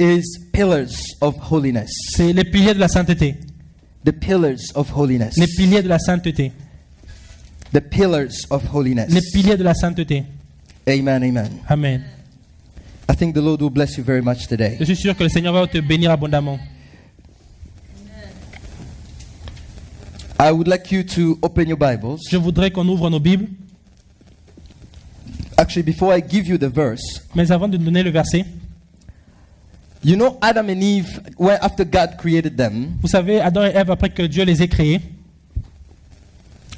is pillars of holiness. C'est les piliers de la sainteté. The pillars of holiness. Les piliers de la sainteté. The pillars of holiness. Les piliers de la sainteté. Amen, amen. Amen. I think the Lord will bless you very much today. Je suis sûr que le Seigneur va te bénir abondamment. I would like you to open your Bibles. Je voudrais qu'on ouvre nos Bibles. Actually, before I give you the verse, Mais avant de donner le verset, you know Adam and Eve, when after God created them, vous savez, Adam et Ève, après que Dieu les ait créés,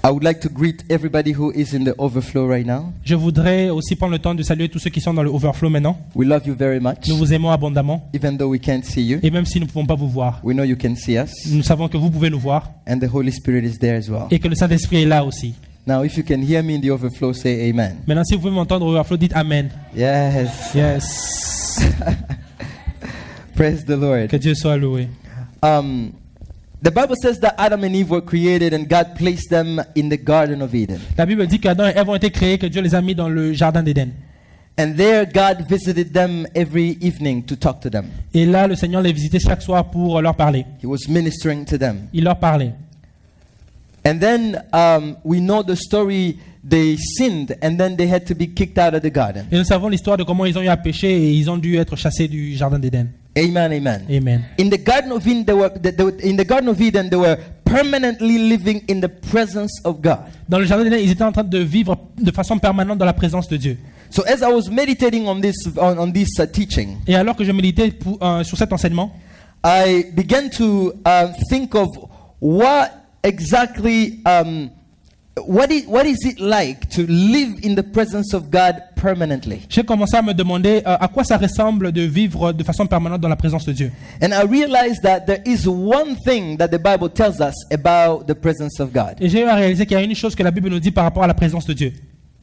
I would like to greet everybody who is in the overflow right now. je voudrais aussi prendre le temps de saluer tous ceux qui sont dans le overflow maintenant. We love you very much. Nous vous aimons abondamment. Even though we can't see you, Et même si nous ne pouvons pas vous voir, we know you can see us. nous savons que vous pouvez nous voir And the Holy Spirit is there as well. et que le Saint-Esprit est là aussi. Now, if you can hear me in the overflow, say amen. Maintenant, si vous pouvez m'entendre au overflow, dites Amen. Yes. Yes. Praise the Lord. Que Dieu soit loué. Um, the Bible says that Adam and Eve were created and God placed them in the Garden of Eden. La Bible dit qu'Adam et Ève ont été créés, que Dieu les a mis dans le jardin d'Éden. And there, God visited them every evening to talk to them. Et là, le Seigneur les visitait chaque soir pour leur parler. He was ministering to them. Il leur parlait. And then um, we know the story. They sinned and then they had to be kicked out of the garden. Et nous savons l'histoire de comment ils ont eu à pécher et ils ont dû être chassés du jardin d'Éden. Amen, amen. Amen. In the Garden of Eden, they were, they, they in the Garden of Eden, they were permanently living in the presence of God. Dans le jardin d'Éden, ils étaient en train de vivre de façon permanente dans la présence de Dieu. So as I was meditating on this on, on this uh, teaching, Et alors que je méditais pour- euh, sur cet enseignement, I began to uh, think of what exactly um, what is, what is it like to live in the presence of God permanently? j'ai commencé à me demander euh, à quoi ça ressemble de vivre de façon permanente dans la présence de Dieu. And I realized that there is one thing that the Bible tells us about the presence of God. Et j'ai eu à réaliser qu'il y a une chose que la Bible nous dit par rapport à la présence de Dieu.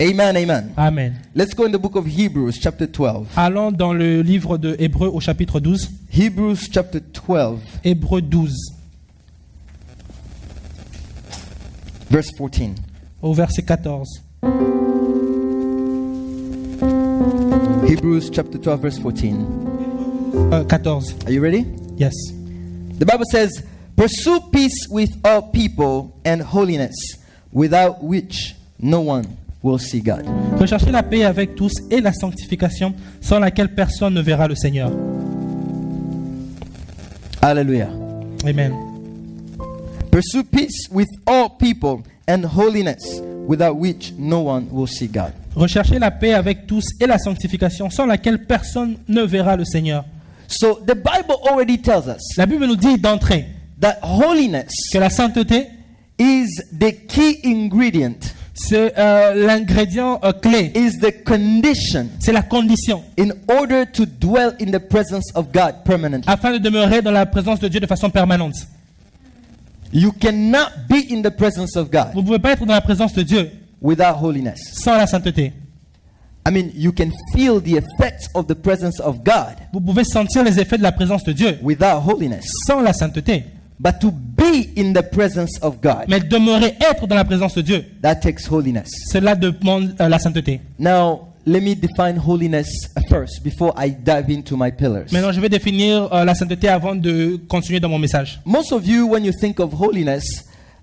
Amen, amen. Amen. Let's go in the book of Hebrews, chapter 12. Allons dans le livre de Hébreu au chapitre 12. Hebrews, chapter 12, Hébreu 12, verse 14. au verset 14. Hebrews, chapter 12, verse 14. Euh, 14. Are you ready? Yes. The Bible says, Pursue peace with all people and holiness, without which no one will see God. Recherchez la paix avec tous et la sanctification sans laquelle personne ne verra le Seigneur. Hallelujah. Amen. Pursue peace with all people and holiness, without which no one will see God. Recherchez la paix avec tous et la sanctification sans laquelle personne ne verra le Seigneur. So the Bible already tells us La Bible nous dit d'entrée that holiness que la sainteté, is the key ingredient, c'est euh, l'ingrédient euh, clé, is the condition c'est la condition in order to dwell in the presence of God permanently. afin de demeurer dans la présence de Dieu de façon permanente. You cannot be in the presence of God Vous ne pouvez pas être dans la présence de Dieu without holiness. sans la sainteté. I mean, you can feel the effects of the presence of God Vous pouvez sentir les effets de la présence de Dieu without holiness. sans la sainteté. But to be in the presence of God, Mais demeurer, être dans la présence de Dieu, that takes holiness. cela demande euh, la sainteté. Now, let me define holiness first before I dive into my pillars. Maintenant, je vais définir euh, la sainteté avant de continuer dans mon message. Most of you, when you think of holiness,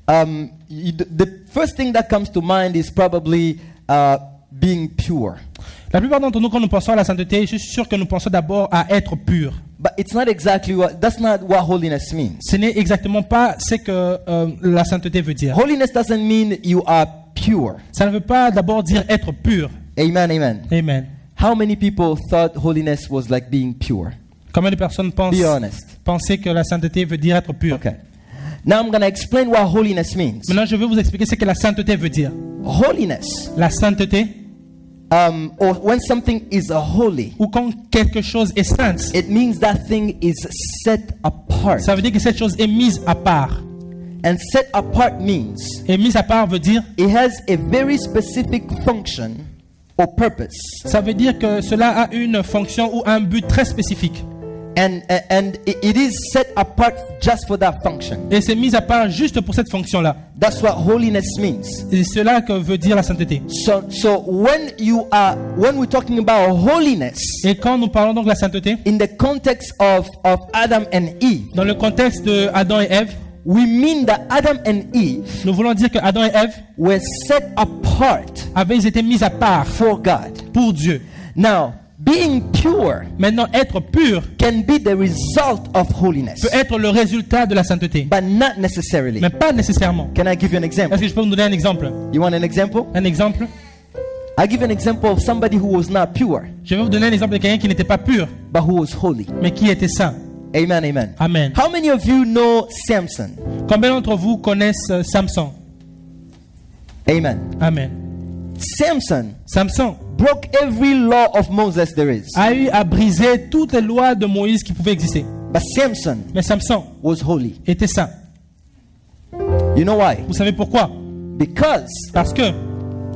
um, you, the first thing that comes to mind is probably uh, being pure. La plupart d'entre nous, quand nous pensons à la sainteté, je suis sûr que nous pensons d'abord à être pur. But it's not exactly what, that's not what holiness means. Ce n'est exactement pas ce que euh, la sainteté veut dire. Holiness doesn't mean you are pure. Ça ne veut pas d'abord dire être pur. Amen, amen. Amen. How many people thought holiness was like being pure? Combien de personnes pensent Be honest. penser que la sainteté veut dire être pur Okay. Now I'm going to explain what holiness means. Maintenant, je vais vous expliquer ce que la sainteté veut dire. Holiness, La sainteté, um, or when something is holy, ou quand quelque chose est sainte, it means that thing is set apart. ça veut dire que cette chose est mise à part. And set apart means Et mise à part veut dire, it has a very specific function or purpose ça veut dire que cela a une fonction ou un but très spécifique. And, and it- is set apart just for that function. Et c'est mis à part juste pour cette fonction-là. That's what holiness means. C'est cela que veut dire la sainteté. So, so when you are, when we're talking about holiness Et quand nous parlons donc de la sainteté, in the context of, of Adam and Eve, dans le contexte de Adam et Ève, we mean that Adam and Eve nous voulons dire que Adam et Ève were set apart avaient été mis à part for God. pour Dieu. Now, being pure Maintenant, être pur can be the result of holiness, peut être le résultat de la sainteté, but not necessarily. mais pas nécessairement. Can I give you an example? Est-ce que je peux vous donner un exemple? You want an example? Un exemple? I give an example of somebody who was not pure, Je vais vous donner un exemple de quelqu'un qui n'était pas pur, but who was holy. mais qui était saint. Amen, amen. Amen. How many of you know Samson? Combien d'entre vous connaissent euh, Samson? Amen. Amen. Samson Samson broke every law of Moses there is. a eu à briser toutes les lois de Moïse qui pouvaient exister. But Samson Mais Samson was holy. était saint. You know why? Vous savez pourquoi? Because Parce que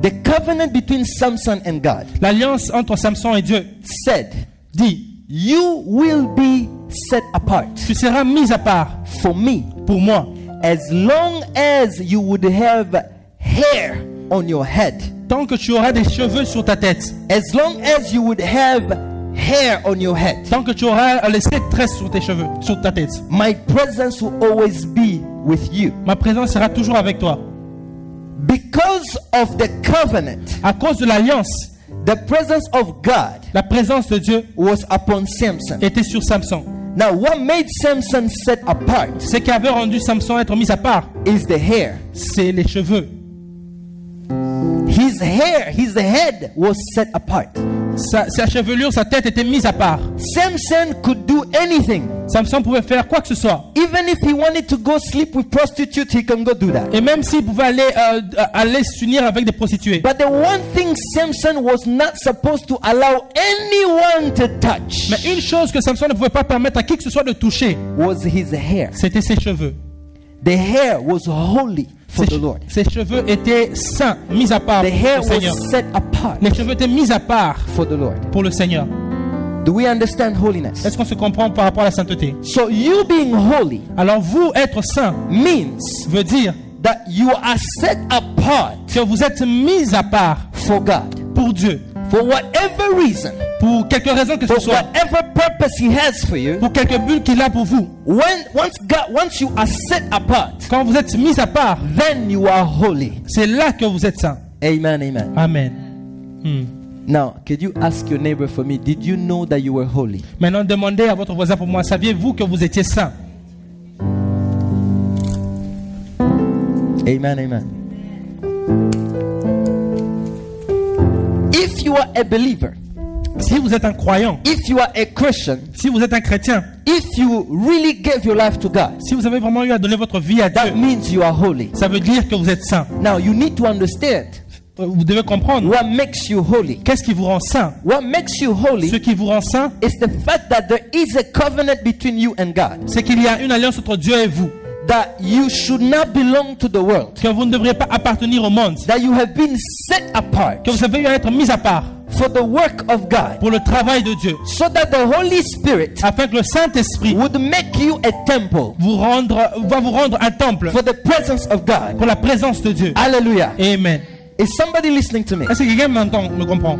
the covenant between Samson and God l'alliance entre Samson et Dieu said, dit You will be set apart Tu seras mis à part for me pour moi as long as you would have hair on your head. tant que tu auras des cheveux sur ta tête, As long as you would have hair on your head. tant que tu auras laissé tresse sur tes cheveux, sur ta tête. My presence will always be with you. Ma présence sera toujours avec toi. Because of the covenant, À cause de l'alliance, the presence of God la présence de Dieu was upon Samson. était sur Samson. Now, what made Samson set apart Ce qui avait rendu Samson être mis à part, is the hair. c'est les cheveux. His hair, his head was set apart. Sa, sa chevelure, sa tête était mise à part. Samson could do anything. Samson pouvait faire quoi que ce soit. Even if he wanted to go sleep with prostitutes, he can go do that. Et même s'il pouvait aller, euh, aller s'unir avec des prostituées. But the one thing Samson was not supposed to allow anyone to touch Mais une chose que Samson ne pouvait pas permettre à qui que ce soit de toucher, was his hair. c'était ses cheveux. The hair was holy for Ses, the Lord. ses cheveux étaient saints, mis à part The pour hair le Seigneur. was set apart Les cheveux étaient mis à part for the Lord. pour le Seigneur. Do we understand holiness? Est-ce qu'on se comprend par rapport à la sainteté? So you being holy Alors vous, être saint, means veut dire that you are set apart que vous êtes mis à part for God pour Dieu. For whatever reason, Pour quelque raison que ce for soit. whatever purpose He has for you. Pour quelque but qu'il a pour vous. When once God, once you are set apart, Quand vous êtes mis à part, then you are holy. c'est là que vous êtes saint. Amen. Amen. Amen. Hmm. Now, could you ask your neighbor for me? Did you know that you were holy? Maintenant, demandez à votre voisin pour moi, saviez-vous que vous étiez saint? Amen. Amen. If you are a believer, Si vous êtes un croyant, if you are a Christian, si vous êtes un chrétien, if you really gave your life to God, si vous avez vraiment eu à donner votre vie à that Dieu, means you are holy. ça veut dire que vous êtes saint. Now, you need to understand Vous devez comprendre what makes you holy. qu'est-ce qui vous rend saint. What makes you Ce holy qui vous rend saint, is the fact that there is a covenant between you and God, c'est qu'il y a une alliance entre Dieu et vous. That you should not belong to the world, Que vous ne devriez pas appartenir au monde. that you have been set apart Que vous avez eu à être mis à part for the work of God, pour le travail de Dieu. so that the Holy Spirit Afin que le Saint-Esprit would make you a temple vous rendre, va vous rendre un temple for the presence of God. pour la présence de Dieu. Hallelujah. Amen. Is somebody listening to me? Est-ce que quelqu'un m'entend, me comprend?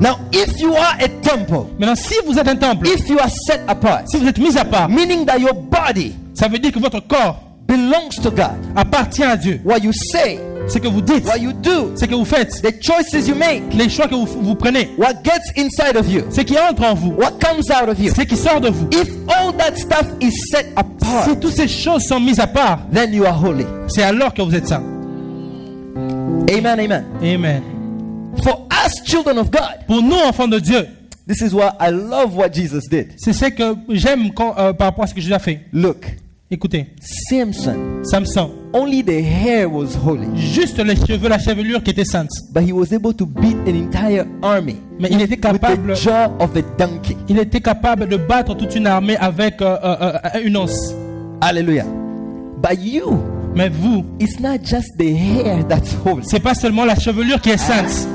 Now, if you are a temple, Maintenant, si vous êtes un temple, if you are set apart, si vous êtes mis à part, meaning that your body ça veut dire que votre corps belongs to God, appartient à Dieu. what you say, Ce que vous dites, what you do, ce que vous faites, the choices you make, les choix que vous, vous prenez, what gets inside of you, ce qui entre en vous, what comes out of you. ce qui sort de vous. If all that stuff is set Si apart, toutes ces choses sont mises à part, then you are holy. c'est alors que vous êtes saint. Amen, amen. Amen. For us, children of God, Pour nous, enfants de Dieu, this is why I love what Jesus did. c'est ce que j'aime euh, par rapport à ce que Jésus a fait. Look, Écoutez, Samson, Samson, only the hair was holy, juste les cheveux, la chevelure qui était sainte. but he was able to beat an entire army Mais il était with capable, the jaw of a donkey. il était capable de battre toute une armée avec euh, euh, euh, une os. Hallelujah. But you, Mais vous, it's not just the hair that's holy, c'est pas seulement la chevelure qui est sainte,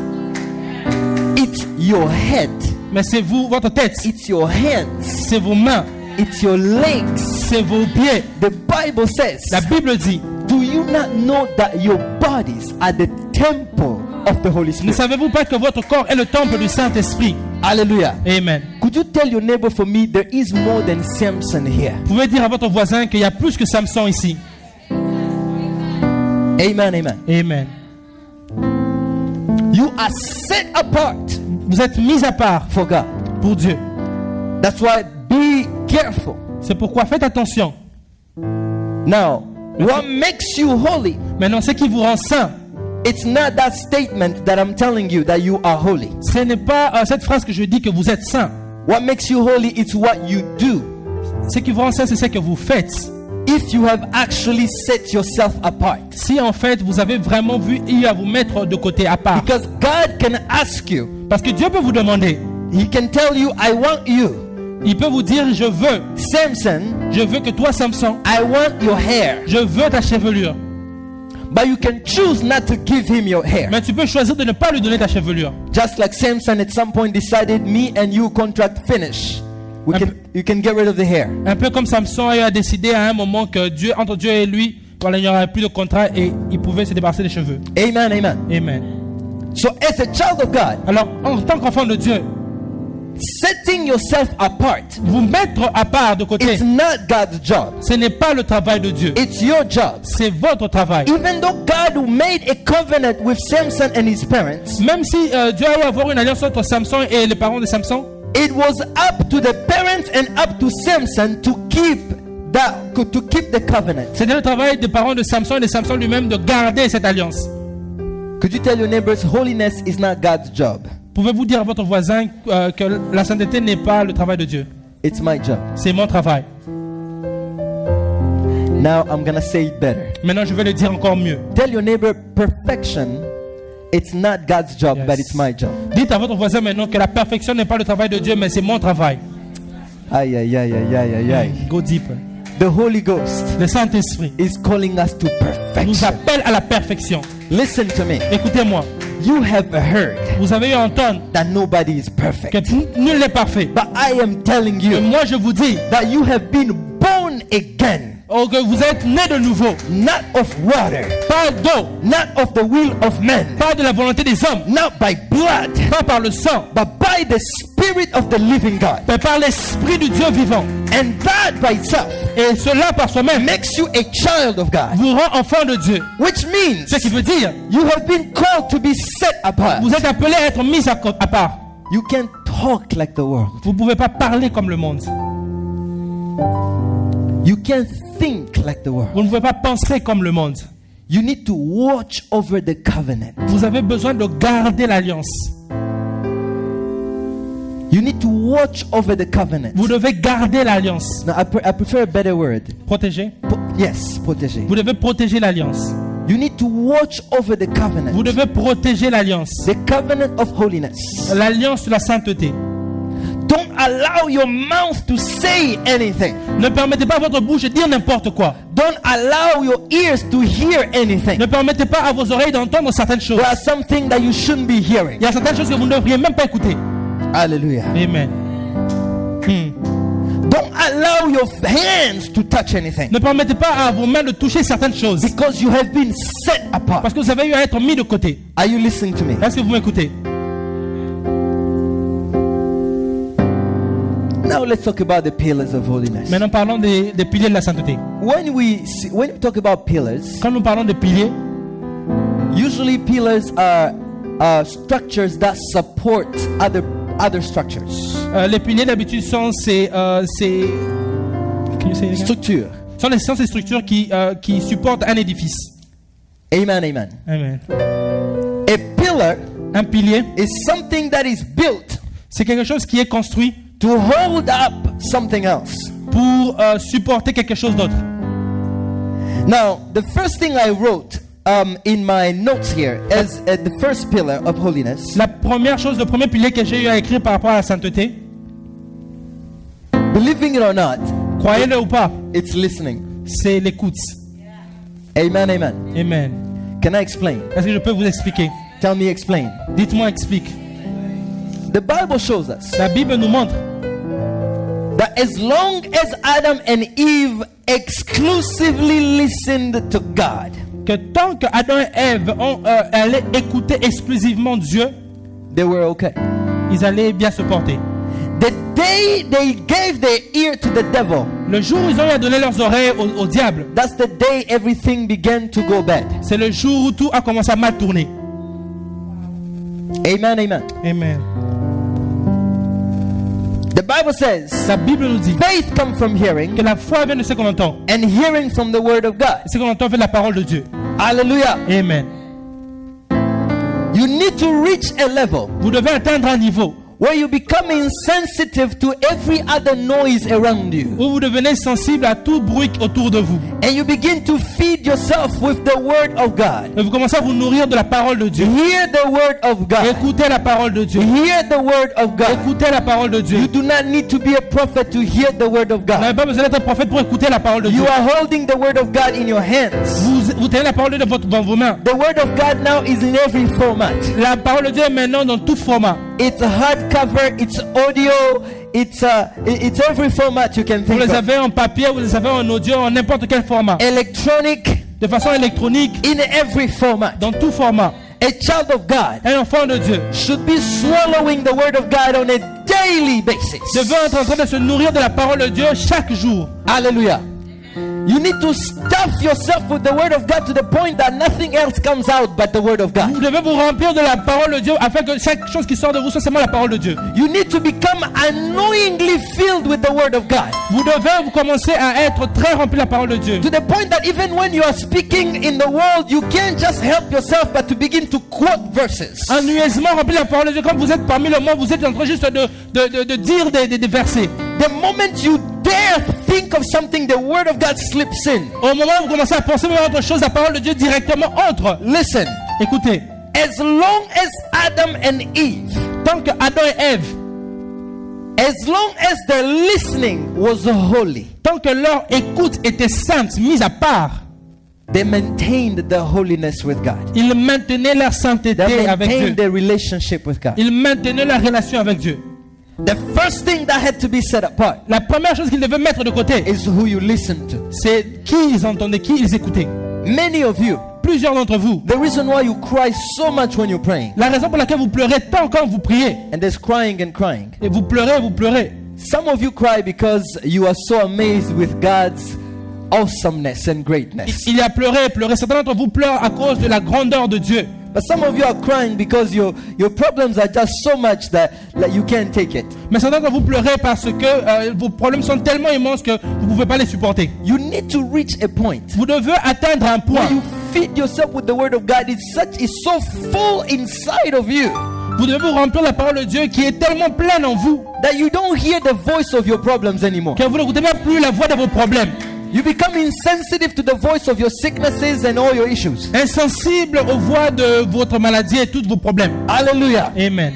it's your head. Mais c'est vous, votre tête, it's your hands, c'est vos mains, it's your legs. c'est vos pieds. The Bible says, La Bible dit, Do you not know that your bodies are the temple of the Holy ne Spirit? savez-vous pas que votre corps est le temple du Saint-Esprit? Hallelujah. Amen. Could you tell your neighbor for me there is more than Samson here? Vous pouvez dire à votre voisin qu'il y a plus que Samson ici. Amen, amen. Amen. You are set apart Vous êtes mis à part for God. pour Dieu. That's why be careful. C'est pourquoi faites attention. Now, what makes you holy? Maintenant, ce qui vous rend saint, It's not that statement that I'm telling you that you are holy. ce n'est pas euh, cette phrase que je dis que vous êtes saint. What makes you holy is what you do. Ce qui vous rend saint, c'est ce que vous faites. If you have actually set yourself apart. Si en fait vous avez vraiment vu eu à vous mettre de côté à part. Because God can ask you, Parce que Dieu peut vous demander, He can tell you, I want you. Il peut vous dire, je veux, Samson, je veux que toi Samson, I want your hair. je veux ta chevelure. But you can choose not to give him your hair. Mais tu peux choisir de ne pas lui donner ta chevelure. Just like Samson at some point decided, me and you contract finish. We can, you can get rid of the hair. Un peu comme Samson a décidé à un moment que Dieu, entre Dieu et lui, voilà, il n'y aurait plus de contrat et il pouvait se débarrasser des cheveux. Amen, amen. Amen. So, as a child of God, Alors, en tant qu'enfant de Dieu, setting yourself apart, vous mettre à part de côté, it's not God's job. ce n'est pas le travail de Dieu. It's your job. C'est votre travail. Even though God made a covenant with Samson and his parents, Même si euh, Dieu a eu avoir une alliance entre Samson et les parents de Samson, it was up to the parents and up to Samson to keep that to keep the covenant. c'était le travail des parents de Samson et de Samson lui-même de garder cette alliance. Could you tell your neighbors holiness is not God's job? Pouvez-vous dire à votre voisin euh, que la sainteté n'est pas le travail de Dieu? It's my job. C'est mon travail. Now I'm gonna say it better. Maintenant, je vais le dire encore mieux. Tell your neighbor perfection. It's not God's job, Yes. but it's my job. Dites à votre voisin maintenant que la perfection n'est pas le travail de Dieu, mais c'est mon travail. Aye, aye, aye, aye, aye, aye. Go deep. The Holy Ghost Le Saint-Esprit is calling us to nous perfection. appelle à la perfection. Listen to me. Écoutez-moi, You have heard vous avez à that nobody is perfect. n- nul n'est parfait. But I am telling Et you moi, je vous dis that you have been born again, oh, que vous êtes né de nouveau, not of water, pas d'eau, not of the will of men, pas de la volonté des hommes, not by blood, pas par le sang, but by the Spirit of the living God. mais par l'Esprit du Dieu vivant. And that by itself Et cela par soi-même makes you a child of God, vous rend enfant de Dieu. which means Ce qui veut dire, you have been called to be set apart. vous êtes appelé à être mis à, à part. You can't talk like the world. Vous ne pouvez pas parler comme le monde. You can't think like the world. Vous ne pouvez pas penser comme le monde. You need to watch over the covenant. Vous avez besoin de garder l'alliance. You need to watch over the covenant. Vous devez garder l'alliance. Now, I, pre- I prefer a better word. Protéger. Po- yes, protéger. Vous devez protéger l'alliance. You need to watch over the Vous covenant. devez protéger l'alliance. The covenant of holiness. L'alliance de la sainteté. Don't allow your mouth to say anything. Ne permettez pas à votre bouche de dire n'importe quoi. Don't allow your ears to hear anything. Ne permettez pas à vos oreilles d'entendre certaines choses. There are some things that you shouldn't be hearing. Il y a certaines choses que vous ne devriez même pas écouter. Hallelujah. Amen. Hmm. Don't allow your hands to touch anything. Ne permettez pas à vos mains de toucher certaines choses. Because you have been set apart. Parce que vous avez eu à être mis de côté. Are you listening to me? Est-ce que vous m'écoutez? Now let's talk about the pillars of holiness. Maintenant parlons des, des piliers de la sainteté. When we see, when we talk about pillars, Quand nous parlons de piliers, usually pillars are uh, structures that support other other structures. euh, les piliers d'habitude sont ces, euh, ces, Can you say it again? Structure. sont, les, sont ces structures qui, euh, qui supportent un édifice. Amen. Amen. Amen. A pillar Un pilier, is something that is built c'est quelque chose qui est construit to hold up something else. pour euh, supporter quelque chose d'autre. Now, the first thing I wrote um, in my notes here as uh, the first pillar of holiness, La première chose, le premier pilier que j'ai eu à écrire par rapport à la sainteté, believing it or not, croyez-le ou pas, it's listening. c'est l'écoute. Amen. Amen. Amen. Can I explain? Est-ce que je peux vous expliquer? Tell me, explain. Dites-moi, explique. The Bible shows us La Bible nous montre that as long as Adam and Eve exclusively listened to God, que tant que Adam et Ève ont, euh, allaient écouter exclusivement Dieu, they were okay. ils allaient bien se porter. The day they gave their ear to the devil, Le jour où ils ont donner leurs oreilles au, au diable, that's the day everything began to go bad. c'est le jour où tout a commencé à mal tourner. Amen, amen. Amen. The Bible says La Bible nous dit faith comes from hearing, que la foi vient de ce qu'on entend. and hearing from the word of God. Ce qu'on entend vient de la parole de Dieu. Hallelujah. Amen. You need to reach a level Vous devez atteindre un niveau where you become insensitive to every other noise around you. où vous devenez sensible à tout bruit autour de vous. And you begin to feed yourself with the word of God. Et vous commencez à vous nourrir de la parole de Dieu. Hear the word of God. Écoutez la parole de Dieu. Hear the word of God. Écoutez la parole de Dieu. You do not need to be a prophet to hear the word of Vous God. n'avez pas besoin d'être un prophète pour écouter la parole de Dieu. You are holding the word of God in your hands. Vous, vous tenez la parole de Dieu dans vos mains. The word of God now is in every format. La parole de Dieu est maintenant dans tout format. It's hardcover, it's audio, it's uh, it- it's every format you can Vous think les of. avez en papier, vous les avez en audio, en n'importe quel format. Electronic, De façon électronique, in every format. dans tout format. A child of God Un enfant de Dieu should be swallowing the word of God on a daily basis. devait être en train de se nourrir de la parole de Dieu chaque jour. Hallelujah. You need to stuff yourself with the word of God to the point that nothing else comes out but the word of God. Vous devez vous remplir de la parole de Dieu afin que chaque chose qui sort de vous soit seulement la parole de Dieu. You need to become annoyingly filled with the word of God. Vous devez vous commencer à être très rempli de la parole de Dieu. To the point that even when you are speaking in the world, you can't just help yourself but to begin to quote verses. Ennuyeusement rempli de la parole de Dieu. Comme vous êtes parmi le monde, vous êtes en train juste de, de, de, de dire des, des, des versets. The moment you dare think of something, the word of God slips in. Au moment où vous commencez à penser à autre chose, la parole de Dieu directement entre. Listen, Écoutez, as long as Adam and Eve, tant que Adam et Ève, as long as their listening was holy, tant que leur écoute était sainte, mise à part, they maintained the holiness with God. ils maintenaient leur sainteté They avec Dieu. maintained their relationship with God. Ils maintenaient leur relation avec Dieu. The first thing that had to be set apart La première chose qu'ils devaient mettre de côté, is who you listen to. c'est qui ils entendaient, qui ils écoutaient. Many of you, Plusieurs d'entre vous, the reason why you cry so much when you're praying, la raison pour laquelle vous pleurez tant quand vous priez, and there's crying and crying. et vous pleurez, vous pleurez, Some of you cry because you are so amazed with God's awesomeness and greatness. il y a pleuré, pleuré. Certains d'entre vous pleurent à cause de la grandeur de Dieu. But some of you are crying because your, your problems are just so much that, that you can't take it. Mais certains d'entre vous pleurez parce que euh, vos problèmes sont tellement immenses que vous ne pouvez pas les supporter. You need to reach a point Vous devez atteindre un point. you feed yourself with the word of God. It's such it's so full inside of you Vous devez vous remplir la parole de Dieu qui est tellement pleine en vous that you don't hear the voice of your problems anymore. que vous n'écoutez même plus la voix de vos problèmes. You become insensitive to the voice of your sicknesses and all your issues. Insensible aux voix de votre maladie et tous vos problèmes. Hallelujah. Amen.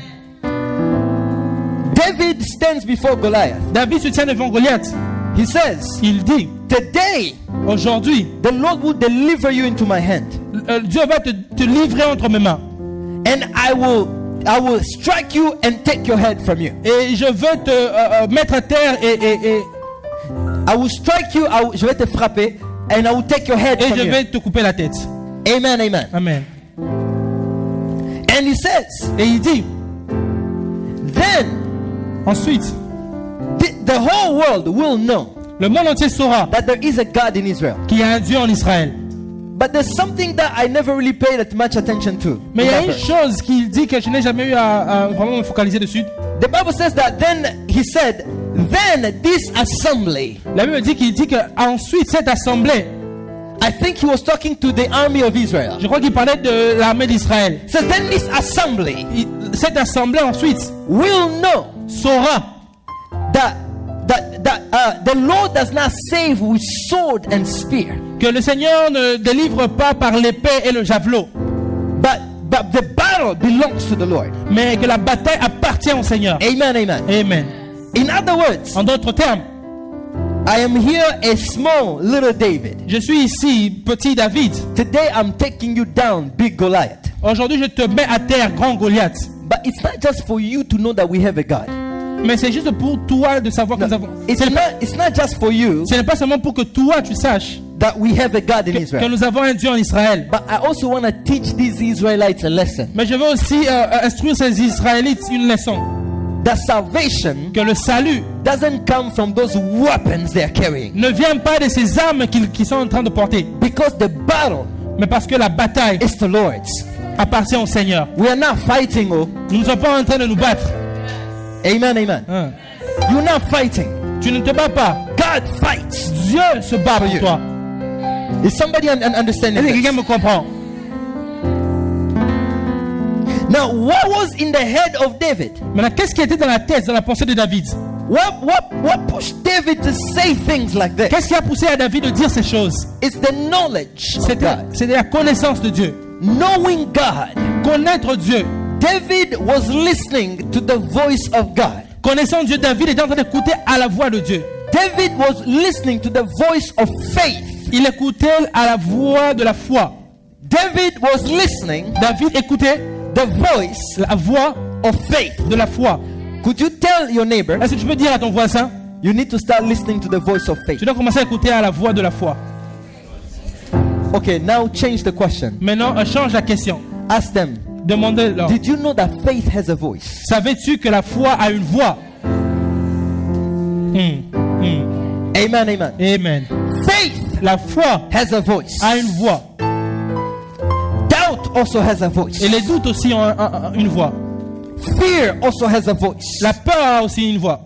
David stands before Goliath. David se tient devant Goliath. He says, Il dit, Today aujourd'hui, the Lord will deliver you into my hand, euh, Dieu va te, te livrer entre mes mains. and I will I will strike you and take your head from you. Et je veux te euh, euh, mettre à terre et, et, et, I will strike you, I will- je vais te frapper, and I will take your head et from je you. vais te couper la tête. Amen, amen. Amen. And he says, Et il dit, then ensuite, the, the whole world will know le monde entier saura that there is a God in Israel. qu'il y a un Dieu en Israël. But there's something that I never really paid that much attention to. Mais il y a une verse. chose qu'il dit que je n'ai jamais eu à, à vraiment me focaliser dessus. The Bible says that then he said, then this assembly. La Bible dit qu'il dit que ensuite cette assemblée, I think he was talking to the army of Israel. je crois qu'il parlait de l'armée d'Israël. So then this assembly Cette assemblée ensuite will know saura that that that uh, the Lord does not save with sword and spear, que le Seigneur ne délivre pas par l'épée et le javelot, but but the battle belongs to the Lord. mais que la bataille appartient au Seigneur. Amen, amen. Amen. In other words, En d'autres termes, I am here a small little David. je suis ici, petit David. Today I'm taking you down, big Goliath. Aujourd'hui, je te mets à terre, grand Goliath. But it's not just for you to know that we have a God. Mais c'est juste pour toi de savoir que nous avons. It's not, it's not just for you ce n'est pas seulement pour que toi tu saches that we have a God in que, nous avons un Dieu en Israël. But I also want to teach these Israelites a lesson Mais je veux aussi euh, euh, instruire ces Israélites une leçon. that salvation Que le salut doesn't come from those weapons they're carrying. ne vient pas de ces armes qu'ils sont en train de porter, Because the battle mais parce que la bataille is the Lord's. appartient au Seigneur. We are not fighting, oh. Nous ne sommes pas en train de nous battre. Amen, amen. hein. You're not fighting. Tu ne te bats pas. God fights. Dieu se bat pour toi. Is somebody un- un- understanding Est-ce que quelqu'un me comprend Now, what was in the head of David? Maintenant, qu'est-ce qui était dans la tête, dans la pensée de David? What, what, what pushed David to say things like this? Qu'est-ce qui a poussé à David de dire ces choses? It's the knowledge of C'était God. c'était la connaissance de Dieu. Knowing God. Connaître Dieu. David was listening to the voice of God. Connaissant Dieu, David était en train d'écouter à la voix de Dieu. David was listening to the voice of faith. Il écoutait à la voix de la foi. David was listening David écoutait the voice la voix of faith. de la foi. Could you tell your neighbor? Est-ce que tu peux dire à ton voisin, you need to start listening to the voice of faith? tu dois commencer à écouter à la voix de la foi. Okay, now change the question. Maintenant, euh, change la question. Ask them, Demandez-leur. did you know that faith has a voice? Savais-tu que la foi a une voix? Hmm, hmm. Amen, amen. Amen. Faith La foi has a voice. a une voix. Doubt also has a voice. Et les doutes aussi ont un- un- une voix. Fear also has a voice. La peur a aussi une voix.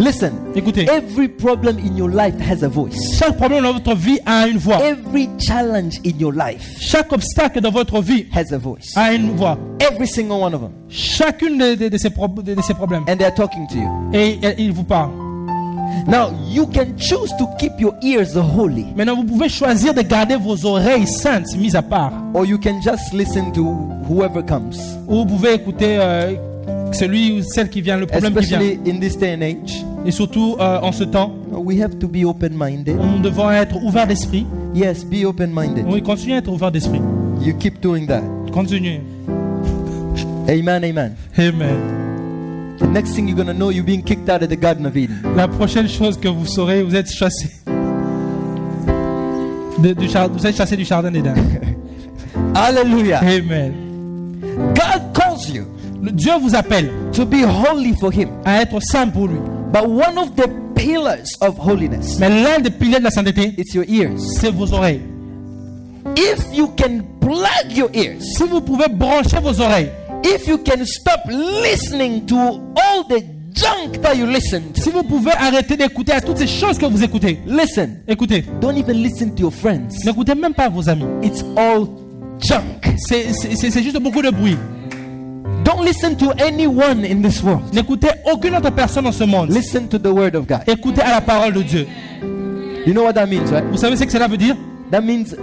Listen, Écoutez, every problem in your life has a voice. chaque problème dans votre vie a une voix. Every challenge in your life Chaque obstacle dans votre vie has a voice. a une voix. Every single one of them. Chacune de, de- de ces, pro- de- de ces problèmes. And they're talking to you. Et, et il vous parle. Now, you can choose to keep your ears holy, Maintenant, vous pouvez choisir de garder vos oreilles saintes, mises à part. or you can just listen to whoever comes. Ou vous pouvez écouter euh, celui ou celle qui vient, le problème qui vient. Especially in this day and age, Et surtout euh, en ce temps, we have to be open minded. nous devons être ouverts d'esprit. Yes, be open minded. Oui, continuez à être ouverts d'esprit. You keep doing that. Continuez. Amen, amen. Amen. The next thing you're going to know, you're being kicked out of the Garden of Eden. La prochaine chose que vous saurez, vous êtes chassé. De- du char- vous êtes chassé du jardin d'Éden. Hallelujah. Amen. God calls you Dieu vous appelle to be holy for Him. à être saint pour lui. But one of the pillars of holiness Mais l'un des piliers de la sainteté, is your ears. c'est vos oreilles. If you can plug your ears, Si vous pouvez brancher vos oreilles, if you can stop listening to all the junk that you listen to, si vous pouvez arrêter d'écouter à toutes ces choses que vous écoutez, listen. écoutez, Don't even listen to your friends. n'écoutez même pas vos amis. It's all junk. C'est- c'est juste beaucoup de bruit. Don't listen to anyone in this world. N'écoutez aucune autre personne dans ce monde. Listen to the word of God. Écoutez à la parole de Dieu. You know what that means, right? Vous savez ce que cela veut dire? That means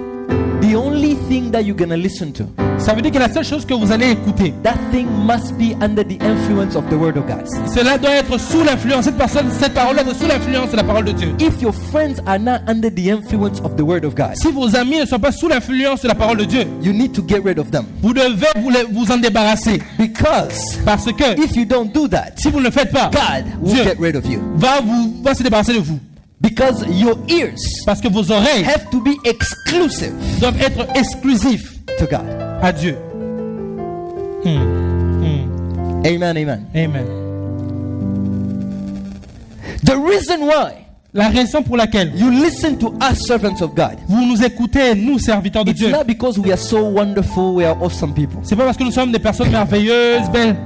the only thing that you're to listen to, Ça veut dire que la seule chose que vous allez écouter, that thing must be under the influence of the word of God. cela doit être sous l'influence. Cette personne, cette parole doit être sous l'influence de la parole de Dieu. If your friends are not under the influence of the word of God, Si vos amis ne sont pas sous l'influence de la parole de Dieu, you need to get rid of them. vous devez vous, les- vous en débarrasser. Because Parce que if you don't do that, si vous ne le faites pas, God will Dieu get rid of you. va, vous, va se débarrasser de vous. Because your ears Parce que vos oreilles have to be exclusive doivent être exclusives to God. à Dieu. Hmm. Amen, amen. Amen. The reason why La raison pour laquelle you listen to us servants of God, vous nous écoutez, nous serviteurs de it's Dieu, not because we are so wonderful, we are awesome people. c'est pas parce que nous sommes des personnes merveilleuses, belles.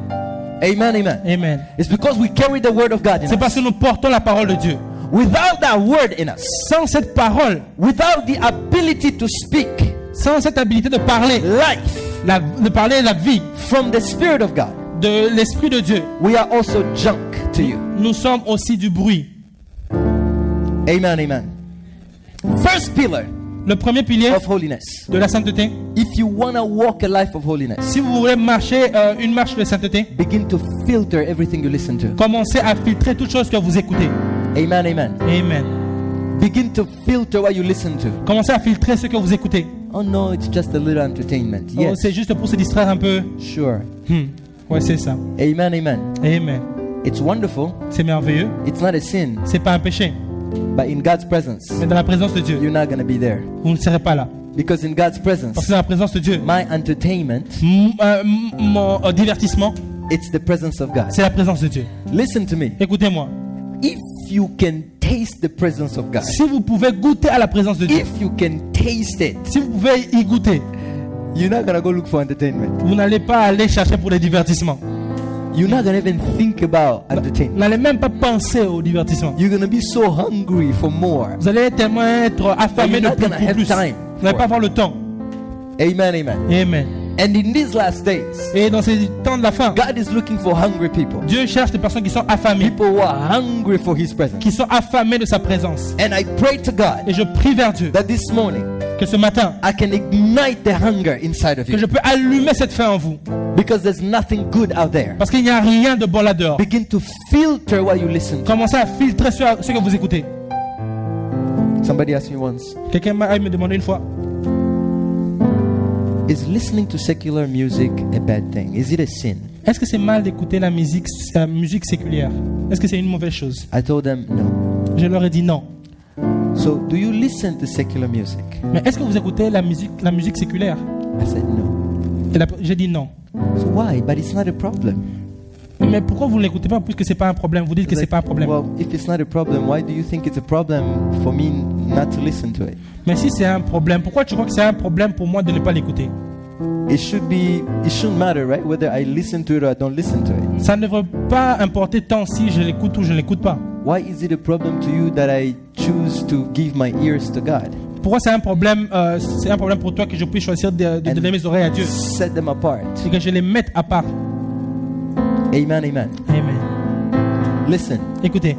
Amen, amen. Amen. It's because we carry the word of God C'est parce que nous portons la parole de Dieu. Without that word in us, Sans cette parole, without the ability to speak sans cette habilité de parler, life la- de parler la vie from the Spirit of God, de l'Esprit de Dieu, we are also junk to you. nous sommes aussi du bruit. Amen, amen. First pillar Le premier pilier of holiness. de la sainteté, If you want to walk a life of holiness, si vous voulez marcher euh, une marche de sainteté, begin to filter everything you listen to. commencez à filtrer toutes choses que vous écoutez. Amen, amen. Amen. Begin to filter what you listen to. Commencez à filtrer ce que vous écoutez. Oh no, it's just a little entertainment. Oh, Yes, c'est juste pour se distraire un peu. sure. Hmm. Ouais, c'est ça. Amen, amen. Amen. It's wonderful. C'est merveilleux. It's not a sin, C'est pas un péché. but in God's presence, Mais dans la présence de Dieu, you're not to be there. vous ne serez pas là. Because in God's Parce presence, que dans la présence de Dieu, my entertainment, euh, mon euh, divertissement, it's the presence of God. c'est la présence de Dieu. Listen to me. Écoutez-moi. If you can taste the presence of God, Si vous pouvez goûter à la présence de Dieu, if you can taste it, si vous pouvez y goûter, you're not going to go look for entertainment. vous n'allez pas aller chercher pour les divertissements. You're not going to even think about Vous entertainment. n'allez même pas penser au divertissement. You're going to be so hungry for more. Vous allez tellement être affamé de plus pour plus. Vous n'allez pas avoir le temps. Amen, amen. Amen. And in these last days, Et dans ces temps de la fin, God is looking for hungry people. Dieu cherche des personnes qui sont affamées, People who are hungry for His presence. qui sont affamées de sa présence. And I pray to God Et je prie vers Dieu that this morning que ce matin, I can ignite the hunger inside of que you je peux allumer cette faim en vous. because there's nothing good out there. Parce qu'il n'y a rien de bon là-dehors. Begin to filter what you listen to. Commencez à filtrer ce, ce que vous écoutez. Somebody asked me once Quelqu'un m'a me demandé une fois Is listening to secular music a bad thing? Is it a sin? Est-ce que c'est mal d'écouter la musique, la musique séculière? Est-ce que c'est une mauvaise chose? I told them no. Je leur ai dit non. So, do you listen to secular music? Mais est-ce que vous écoutez la musique, la musique séculière? I said no. J'ai dit non. So, why? But it's not a problem. Mais pourquoi vous ne l'écoutez pas puisque c'est pas un problème? Vous dites que c'est pas un problème. Well, if it's not a problem, why do you think it's a problem for me not to listen to it? Mais si c'est un problème, pourquoi tu crois que c'est un problème pour moi de ne pas l'écouter? It should be. It shouldn't matter, right? Whether I listen to it or I don't listen to it. Ça ne devrait pas importer tant si je l'écoute ou je ne l'écoute pas. Why is it a problem to you that I choose to give my ears to God? Pourquoi c'est un problème euh, C'est un problème pour toi que je puisse choisir de, de donner mes oreilles à Dieu? set them apart? et que je les mette à part. Amen, amen. Amen. Listen, Écoutez,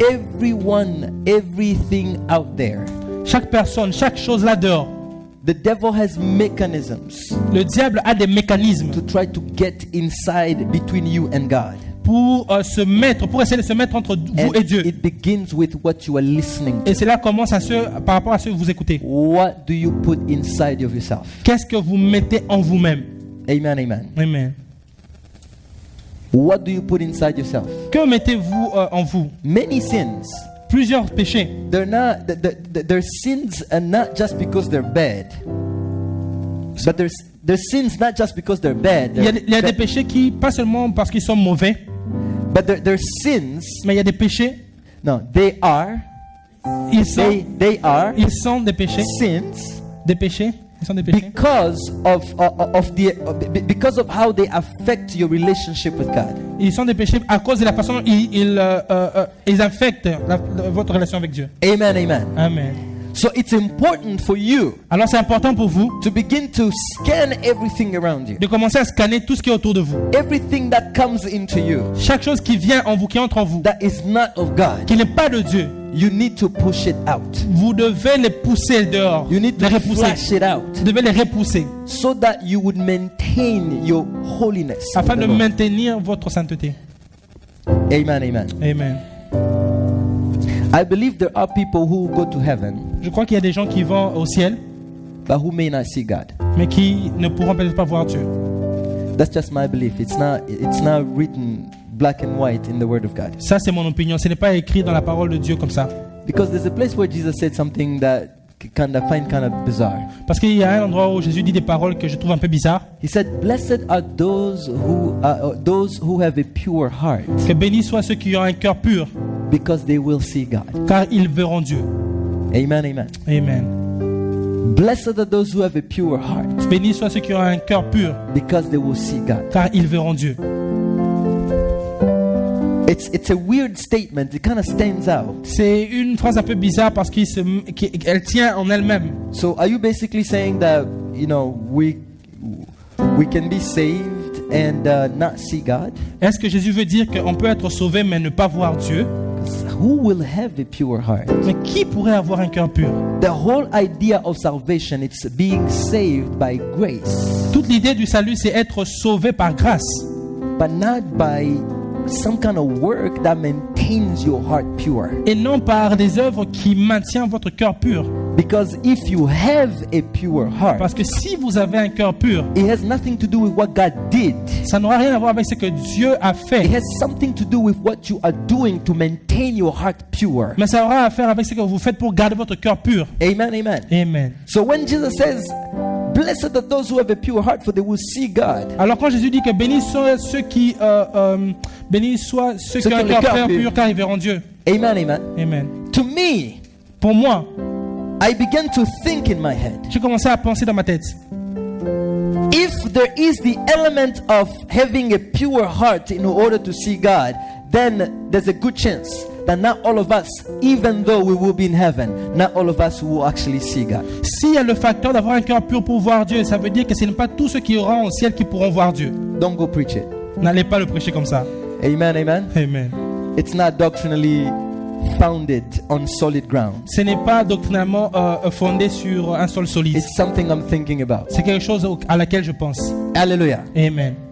everyone, everything out there, chaque personne, chaque chose là dehors, the devil has mechanisms le diable a des mécanismes to try to get inside between you and God. pour euh, se mettre, pour essayer de se mettre entre vous And et Dieu. it begins with what you are listening to. Et cela commence à ce, par rapport à ce que vous écoutez. What do you put inside of yourself? Qu'est-ce que vous mettez en vous-même? Amen, amen. Amen. What do you put inside yourself? Que mettez-vous euh, en vous? Many sins. Plusieurs péchés. They're not. The, the, the, their sins are not just because they're bad, but there's their sins not just because they're bad. Il y a, they're- il y a des they're- péchés qui, pas seulement parce qu'ils sont mauvais, but their their sins. mais il y a des péchés, No, they are. ils sont, They they are ils sont des péchés, sins des péchés, ils sont des péchés. because of of, of the because of how they affect your relationship with God. Ils sont des péchés à cause de la façon dont ils, ils, euh, euh, euh, ils affectent la- votre relation avec Dieu. Amen, amen. Amen. So it's important for you Alors c'est important pour vous to begin to scan everything around you. de commencer à scanner tout ce qui est autour de vous. Everything that comes into you Chaque chose qui vient en vous, qui entre en vous, that is not of God, qui n'est pas de Dieu, you need to push it out. vous devez les pousser dehors, You need les to repousser. flash it out Vous devez les repousser so that you would maintain your holiness. in afin de maintenir votre sainteté. Amen, amen. Amen. I believe there are people who go to heaven Je crois qu'il y a des gens qui vont au ciel, but who may not see God. mais qui ne pourront peut-être pas voir Dieu. That's just my belief. It's not it's not written black and white in the word of God. Ça, c'est mon opinion. Ce n'est pas écrit dans la parole de Dieu comme ça. Because there's a place where Jesus said something that kind of find kind of bizarre. Parce qu'il y a un endroit où Jésus dit des paroles que je trouve un peu bizarres. He said, "Blessed are those who uh, uh, those who have a pure heart, Que bénis soient ceux qui ont un cœur pur, because they will see God." car ils verront Dieu. Amen, amen. Amen. Blessed are those who have a pure heart, Bénis soient ceux qui ont un cœur pur, because they will see God. car ils verront Dieu. It's it's a weird statement. It kind of stands out. C'est une phrase un peu bizarre parce qu'elle tient en elle-même. So, are you basically saying that you know we we can be saved and uh, not see God? Est-ce que Jésus veut dire qu'on peut être sauvé mais ne pas voir Dieu? Who will have a pure heart? Mais qui pourrait avoir un cœur pur? The whole idea of salvation it's being saved by grace, Toute l'idée du salut, c'est être sauvé par grâce, but not by some kind of work that maintains your heart pure. et non par des œuvres qui maintiennent votre cœur pur. Because if you have a pure heart, Parce que si vous avez un cœur pur, it has nothing to do with what God did. ça n'aura rien à voir avec ce que Dieu a It fait. has something to do with what you are doing to maintain your heart pure. Mais ça aura à faire avec ce que vous faites pour garder votre cœur pur. Amen, amen. Amen. So when Jesus says, Blessed are those who have a pure heart, for they will see God. Alors quand Jésus dit que bénis soient ceux qui euh, euh, bénis soient ceux qui ont un cœur cœur pur, pur. pur, car ils verront Dieu. Amen, amen. Amen. To me, Pour moi, I began to think in my head j'ai commencé à penser dans ma tête. if there is the element of having a pure heart in order to see God, then there's a good chance that not all of us, even though we will be in heaven, not all of us will actually see God. S'il y a le facteur d'avoir un cœur pur pour voir Dieu, ça veut dire que ce n'est pas tous ceux qui auront au ciel qui pourront voir Dieu. Don't go preach it. N'allez pas le prêcher comme ça. Amen, amen. Amen. It's not doctrinally founded on solid ground. Ce n'est pas doctrinalement euh, fondé sur un sol solide. It's something I'm thinking about. C'est quelque chose à laquelle je pense. Hallelujah. Amen.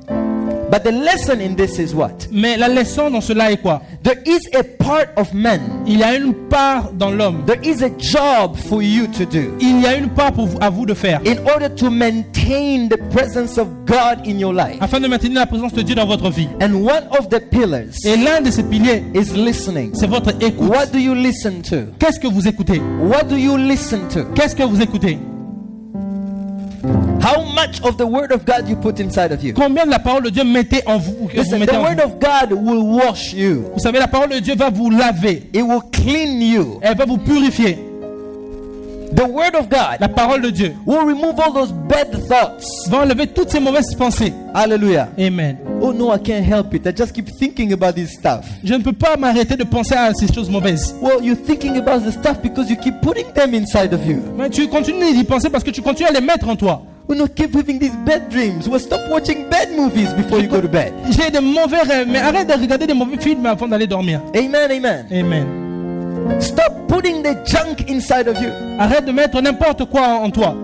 But the lesson in this is what? Mais la leçon dans cela est quoi? There is a part of man, Il y a une part dans l'homme. there is a job for you to do Il y a une part pour vous, à vous de faire in order to maintain the presence of God in your life. afin de maintenir la présence de Dieu dans votre vie. And one of the pillars Et l'un de ces piliers, is listening. c'est votre écoute. What do you listen to? Qu'est-ce que vous écoutez? What do you listen to? Qu'est-ce que vous écoutez? How much of the word of God you put inside of you? Combien de la parole de Dieu mettez en vous Listen, mettez the en word vous? of God will wash you. Vous savez, la parole de Dieu va vous laver. It will clean you. Elle va vous purifier. The word of God La parole de Dieu will remove all those bad thoughts. va enlever toutes ces mauvaises pensées. Hallelujah. Amen. Oh no, I can't help it. I just keep thinking about this stuff. Je ne peux pas m'arrêter de penser à ces choses mauvaises. Well, you're thinking about the stuff because you keep putting them inside of you. Mais tu continues d'y penser parce que tu continues à les mettre en toi. We not keep having these bad dreams. Well, stop watching bad movies before you go to bed. J'ai des mauvais rêves, mais arrête de regarder des mauvais films avant d'aller dormir. Amen, amen. Amen. Stop putting the junk inside of you. Arrête de mettre n'importe quoi en toi.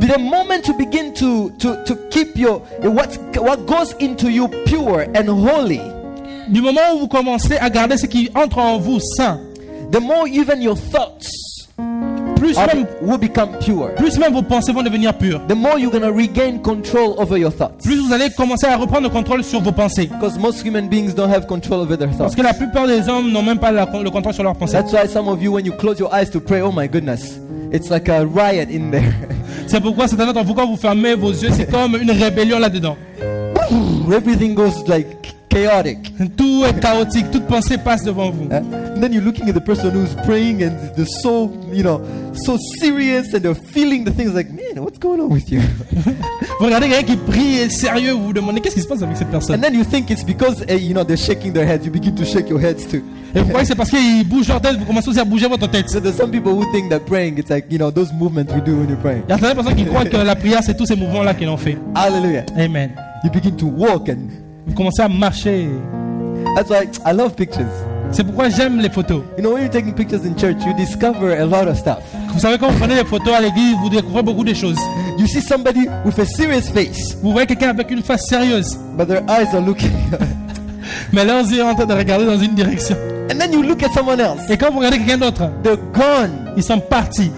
The moment you begin to to to keep your what what goes into you pure and holy, Du moment où vous commencez à garder ce qui entre en vous saint, the more even your thoughts plus même, will become pure. plus même vos pensées vont devenir pures. The more you're gonna regain control over your thoughts. Plus vous allez commencer à reprendre le contrôle sur vos pensées. Because most human beings don't have control over their Parce thoughts. que la plupart des hommes n'ont même pas la- le contrôle sur leurs pensées. That's why some of you, when you close your eyes to pray, oh my goodness, it's like a riot in there. C'est pourquoi certains d'entre vous, quand vous fermez vos yeux, c'est comme une rébellion là-dedans. Everything goes like chaotic. Tout est chaotique, toute pensée passe devant vous. Uh, and then you're looking at the person who's praying and they're so, you know, so serious and they're feeling the things like, man, what's going on with you? Vous regardez quelqu'un qui prie et est sérieux, vous vous demandez qu'est-ce qui se passe avec cette personne? and then you think it's because, uh, you know, they're shaking their heads. You begin to shake your heads too. Et vous croyez c'est parce qu'ils bougent leur tête, vous commencez aussi à bouger votre tête. So there's some people who think that praying, it's like, you know, those movements we do when you're praying. Il y a certaines personnes qui croient que la prière, c'est tous ces mouvements-là qu'ils ont fait. Hallelujah. Amen. You begin to walk and Vous commencez à marcher. that's why I love pictures. C'est pourquoi j'aime les photos. You know, when you're taking pictures in church, you discover a lot of stuff. Vous savez, quand vous prenez des photos à l'église, vous découvrez beaucoup de choses. You see somebody with a serious face, Vous voyez quelqu'un avec une face sérieuse, but their eyes are looking. mais leurs yeux sont en train de regarder dans une direction. and then you look at someone else, Et quand vous regardez quelqu'un d'autre, they're gone. ils sont partis.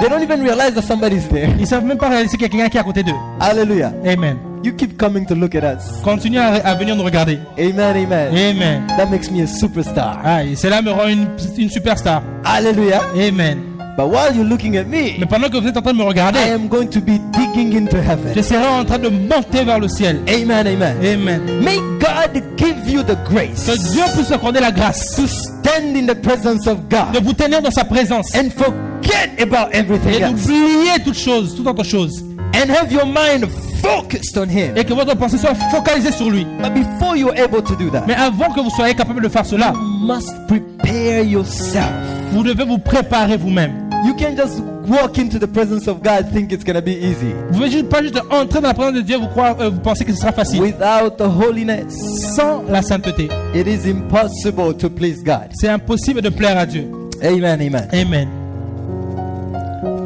They don't even realize that somebody's there. Ils savent même pas réaliser qu'il y a quelqu'un qui est à côté d'eux. Hallelujah. Amen. You keep coming to look at us. Continuez à, à venir nous regarder. Amen, amen. Amen. That makes me a superstar. Ah, et cela me rend une, une superstar. Hallelujah. Amen. But while you're looking at me, Mais pendant que vous êtes en train de me I regarder, am going to be digging into je heaven. serai en train de monter vers le ciel. Amen, amen. Amen. May God give you the Que grace Dieu puisse vous accorder la grâce to stand in the presence of de God vous tenir dans sa présence and forget about et everything else d'oublier toute autre chose. And have your mind focused on Him. Et que votre pensée soit focalisée sur lui. But before you're able to do that, Mais avant que vous soyez capable de faire cela, you must prepare yourself. vous devez vous préparer vous-même. You can't just walk into the presence of God think it's gonna be easy. Vous ne pouvez juste, pas juste entrer dans la présence de Dieu, vous, croire, euh, vous pensez que ce sera facile. Without the holiness, Sans la sainteté, it is impossible to please God. c'est impossible de plaire à Dieu. Amen, amen. Amen.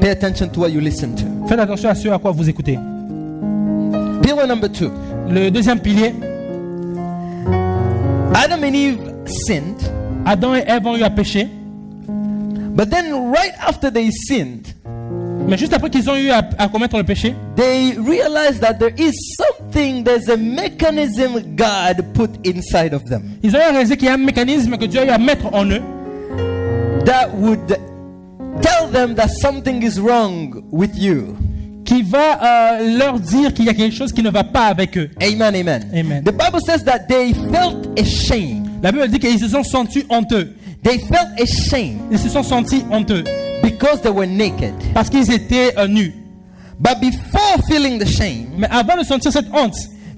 Pay attention to what you listen to. Faites attention à ce à quoi vous écoutez. Pillar number two. Le deuxième pilier, Adam and Eve sinned, Adam et Ève ont eu à pécher, But then, right after they sinned, Mais juste après qu'ils ont eu à, à commettre le péché, they realized that there is something, there's a mechanism God put inside of them ils ont réalisé qu'il y a un mécanisme que Dieu a eu à mettre en eux that would tell them that something is wrong with you. qui va euh, leur dire qu'il y a quelque chose qui ne va pas avec eux. Amen, amen. Amen. The Bible says that they felt ashamed. La Bible dit qu'ils se sont sentis honteux. They felt ashamed Ils se sont sentis honteux because they were naked. parce qu'ils étaient euh, nus. But before feeling the shame, Mais avant de sentir cette honte,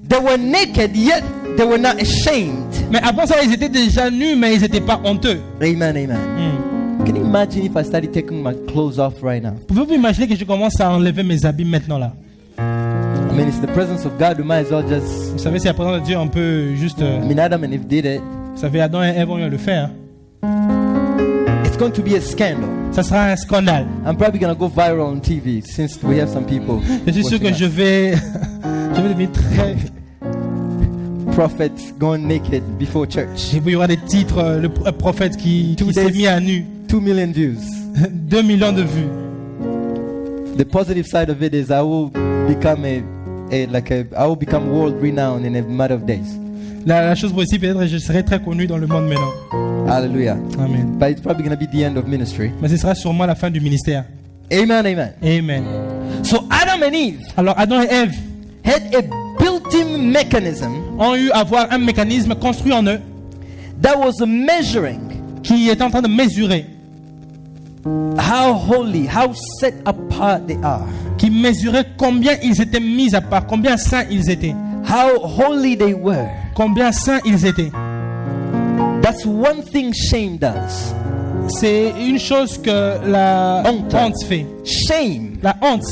they were naked, yet they were not ashamed. mais avant ça, ils étaient déjà nus, mais ils n'étaient pas honteux. Amen, amen. Hmm. Can you imagine if I started taking my clothes off right now? Pouvez-vous imaginer que je commence à enlever mes habits maintenant là? I mean, it's the presence of God. We might as well just. Vous savez, c'est la présence de Dieu, on peut juste. euh, I mean, Adam and Eve did it. vous savez, Adam et Ève ont eu à le faire. It's going to be a scandal. Ça sera un scandale. I'm probably gonna go viral on TV since we have some people. Je suis sûr que watching je us. vais, je vais devenir très. prophets going naked before church. Il y aura des titres, euh, le pro- prophète qui, qui s'est mis à nu. Two million views. 2 millions de vues. The positive side of it is I will become a, a like a I will become world renowned in a matter of days. La, la chose possible, peut-être, je serai très connu dans le monde maintenant. Hallelujah. Amen. But it's probably gonna be the end of ministry. Mais ce sera sûrement la fin du ministère. Amen, amen. Amen. So Adam and Eve Alors, Adam et Ève had a built-in mechanism ont eu avoir un mécanisme construit en eux that was measuring qui est en train de mesurer, how holy, how set apart they are, qui mesurait combien ils étaient mis à part, combien saints ils étaient, how holy they were. combien saints ils étaient. That's one thing shame does. C'est une chose que la Honte. honte fait. Shame La honte,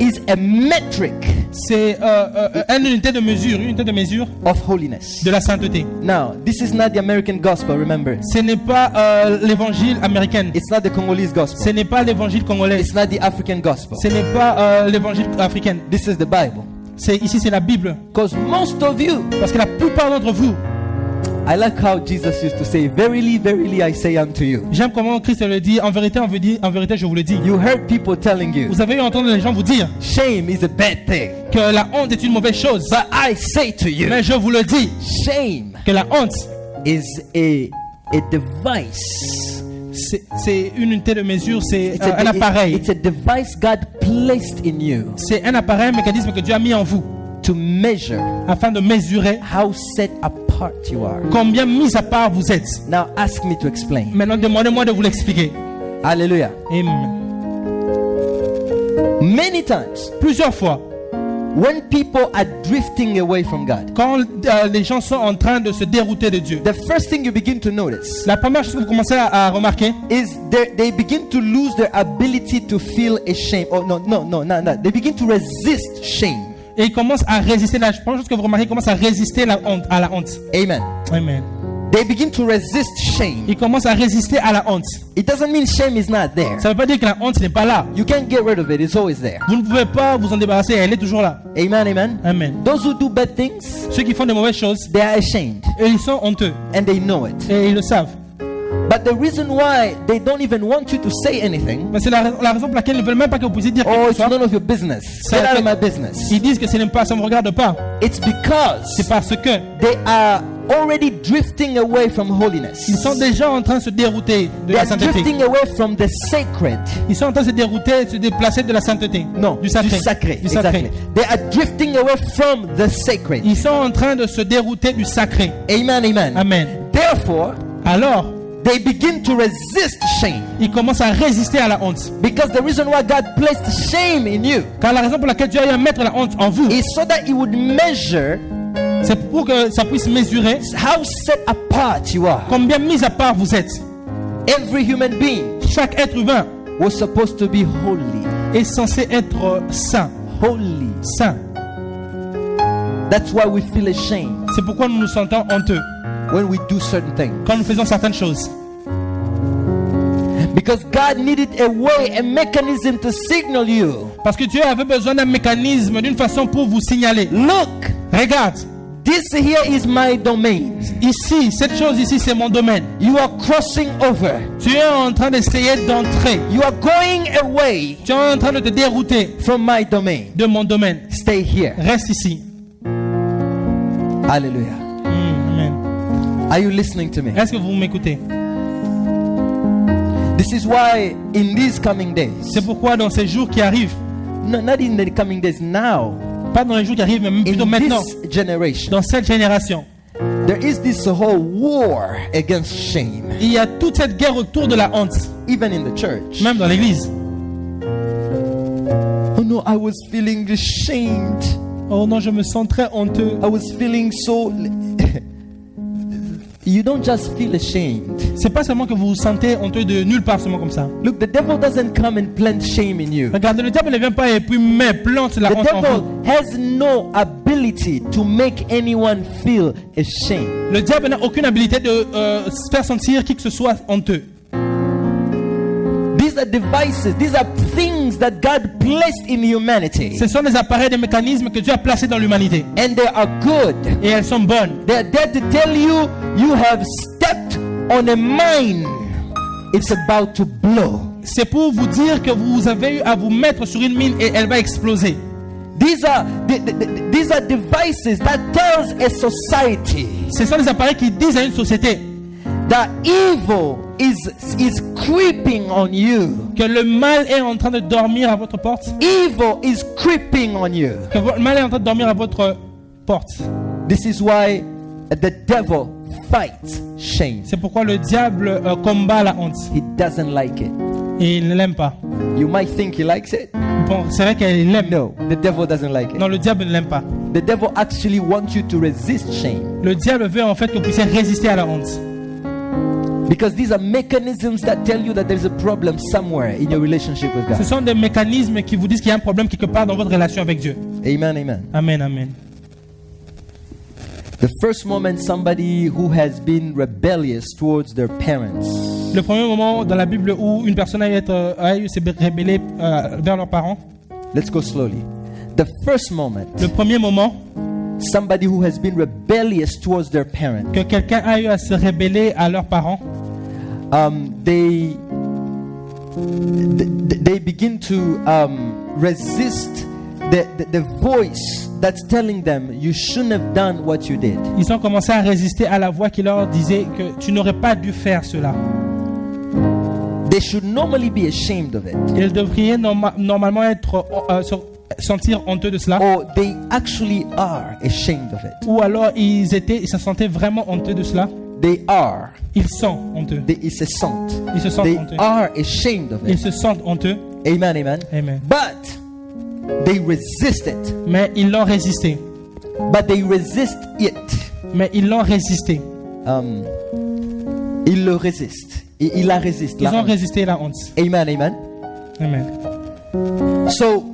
is a metric c'est euh, euh, une unité de mesure, une unité de mesure of holiness. de la sainteté. Now, this is not the American gospel, remember. Ce n'est pas euh, l'évangile américain, It's not the Congolese ce gospel. n'est pas l'évangile congolais, It's not the African gospel. ce n'est pas euh, l'évangile africain. This is the Bible. C'est ici c'est la Bible. Because most of you, Parce que la plupart d'entre vous, I like how Jesus used to say, Verily, verily, I say unto you. j'aime comment Christ le dit. En vérité, en vérité, en vérité, je vous le dis. You heard people telling you, Vous avez entendu les gens vous dire shame is a bad thing. que la honte est une mauvaise chose. But I say to you, Mais je vous le dis shame que la honte, is a, a device. c'est une unité de mesure, c'est euh, un it- appareil. it's a device God placed in you C'est un appareil, un mécanisme que Dieu a mis en vous to measure afin de mesurer how set apart you are. combien mis à part vous êtes? Now ask me to explain. Maintenant, demandez-moi de vous l'expliquer. Hallelujah. Amen. Many times, Plusieurs fois, when people are drifting away from God, quand euh, les gens sont en train de se dérouter de Dieu, the first thing you begin to notice la première chose que vous commencez à, à remarquer, is they, they begin to lose their ability to feel ashamed. Oh, no, no, no, no, no. They begin to resist shame. Et ils commencent à résister. La première chose que vous remarquez, ils commencent à résister la honte, à la honte. Amen. Amen. They begin to resist shame. Ils commencent à résister à la honte. It doesn't mean shame is not there. Ça ne veut pas dire que la honte n'est pas là. You can't get rid of it, it's always there. Vous ne pouvez pas vous en débarrasser, elle est toujours là. Amen, amen. Amen. Those who do bad things, Ceux qui font des mauvaises choses, they are ashamed et ils sont honteux. and they know it. Et ils le savent. But the reason why they don't even want you to say anything, Mais c'est la, la raison pour laquelle ils ne veulent même pas que vous puissiez dire oh, quelque it's chose. none of your business. Get out of my business. Ils disent que ce n'est pas, ça ne me regarde pas. It's because C'est parce que they are already drifting away from holiness. ils sont déjà en train de se dérouter de They la are sainteté. drifting away from the sacred. Ils sont en train de se dérouter, de se déplacer de la sainteté. No, du sacré. Du sacré. Du sacré. Exactly. They are drifting away from the sacred. Ils sont en train de se dérouter du sacré. Amen, amen. Amen. Therefore, Alors, they begin to resist shame. ils commencent à résister à la honte. Because the reason why God placed shame in you Car la raison pour laquelle Dieu a eu à mettre la honte en vous, is so that He would measure c'est pour que ça puisse mesurer how set apart you are. combien mis à part vous êtes. Every human being Chaque être humain was supposed to be holy. est censé être saint. Holy. Saint. That's why we feel ashamed C'est pourquoi nous nous sentons honteux when we do certain things. quand nous faisons certaines choses. Because God needed a way, a mechanism to signal you. Parce que Dieu avait besoin d'un mécanisme, d'une façon pour vous signaler. Look, Regarde, this here is my domain. Ici, cette chose ici, c'est mon domaine. You are crossing over. Tu es en train d'essayer d'entrer. You are going away Tu es en train de te dérouter from my domain. de mon domaine. Stay here. Reste ici. Hallelujah. Are you listening to me? Est-ce que vous m'écoutez? This is why in these coming days, C'est pourquoi dans ces jours qui arrivent, no, not in the coming days, now, pas dans les jours qui arrivent, mais plutôt in maintenant, this generation, dans cette génération, there is this whole war against shame, il y a toute cette guerre autour de la honte, even in the church. même dans l'église. Oh no, I was feeling ashamed. Oh non, je me sens très honteux. I was feeling so. you don't just feel ashamed. C'est pas seulement que vous vous sentez honteux de nulle part, seulement comme ça. Look, the devil doesn't come and plant shame in you. Regardez, le diable ne vient pas et puis met, plante la The honte en devil vous. has no ability to make anyone feel ashamed. Le diable n'a aucune habilité de euh, faire sentir qui que ce soit honteux. These are devices, these are things that God placed in humanity. Ce sont des appareils, des mécanismes que Dieu a placés dans l'humanité. And they are good. Et elles sont bonnes. They are there to tell you you have stepped on a mine. It's about to blow. C'est pour vous dire que vous avez eu à vous mettre sur une mine et elle va exploser. These are th- th- th- these are devices that tells a society Ce sont des appareils qui disent à une société that evil is is creeping on you. que le mal est en train de dormir à votre porte. Evil is creeping on you. Que le mal est en train de dormir à votre porte. This is why the devil fights shame. C'est pourquoi le diable euh, combat la honte. He doesn't like it. Et il ne l'aime pas. You might think he likes it. Bon, c'est vrai qu'il l'aime. No, the devil doesn't like it. Non, le diable ne l'aime pas. The devil actually wants you to resist shame Le diable veut en fait que vous puissiez résister à la honte. Because these are mechanisms that tell you that there's a problem somewhere in your relationship with Ce God. sont des mécanismes qui vous disent qu'il y a un problème quelque part dans votre relation avec Dieu. Amen, amen. Amen, amen. The first moment somebody who has been rebellious towards their parents Le premier moment dans la Bible où une personne a, être, a eu s'est rébellée euh, vers leurs parents, Let's go slowly. The first moment le premier moment somebody who has been rebellious towards their parent, que quelqu'un a eu à se rébeller à leurs parents, um, they th- they begin to um, resist the, the the voice that's telling them you shouldn't have done what you did. ils ont commencé à résister à la voix qui leur disait que tu n'aurais pas dû faire cela. They should normally be ashamed of it, Ils devraient norma- normalement être euh, se sentir honteux de cela, or they actually are ashamed of it. ou alors ils étaient, ils se sentaient vraiment honteux de cela. They are. Ils sont honteux. They, it's a sont. Ils se sentent They honteux. are ashamed of Ils it. se sentent honteux. Amen, amen. Amen. But they resist it. Mais ils l'ont résisté. But they resist it. Mais ils l'ont résisté. Um, ils le résistent. Il, il la résiste. Ils la ont honte. résisté la honte. Amen, amen. Amen. So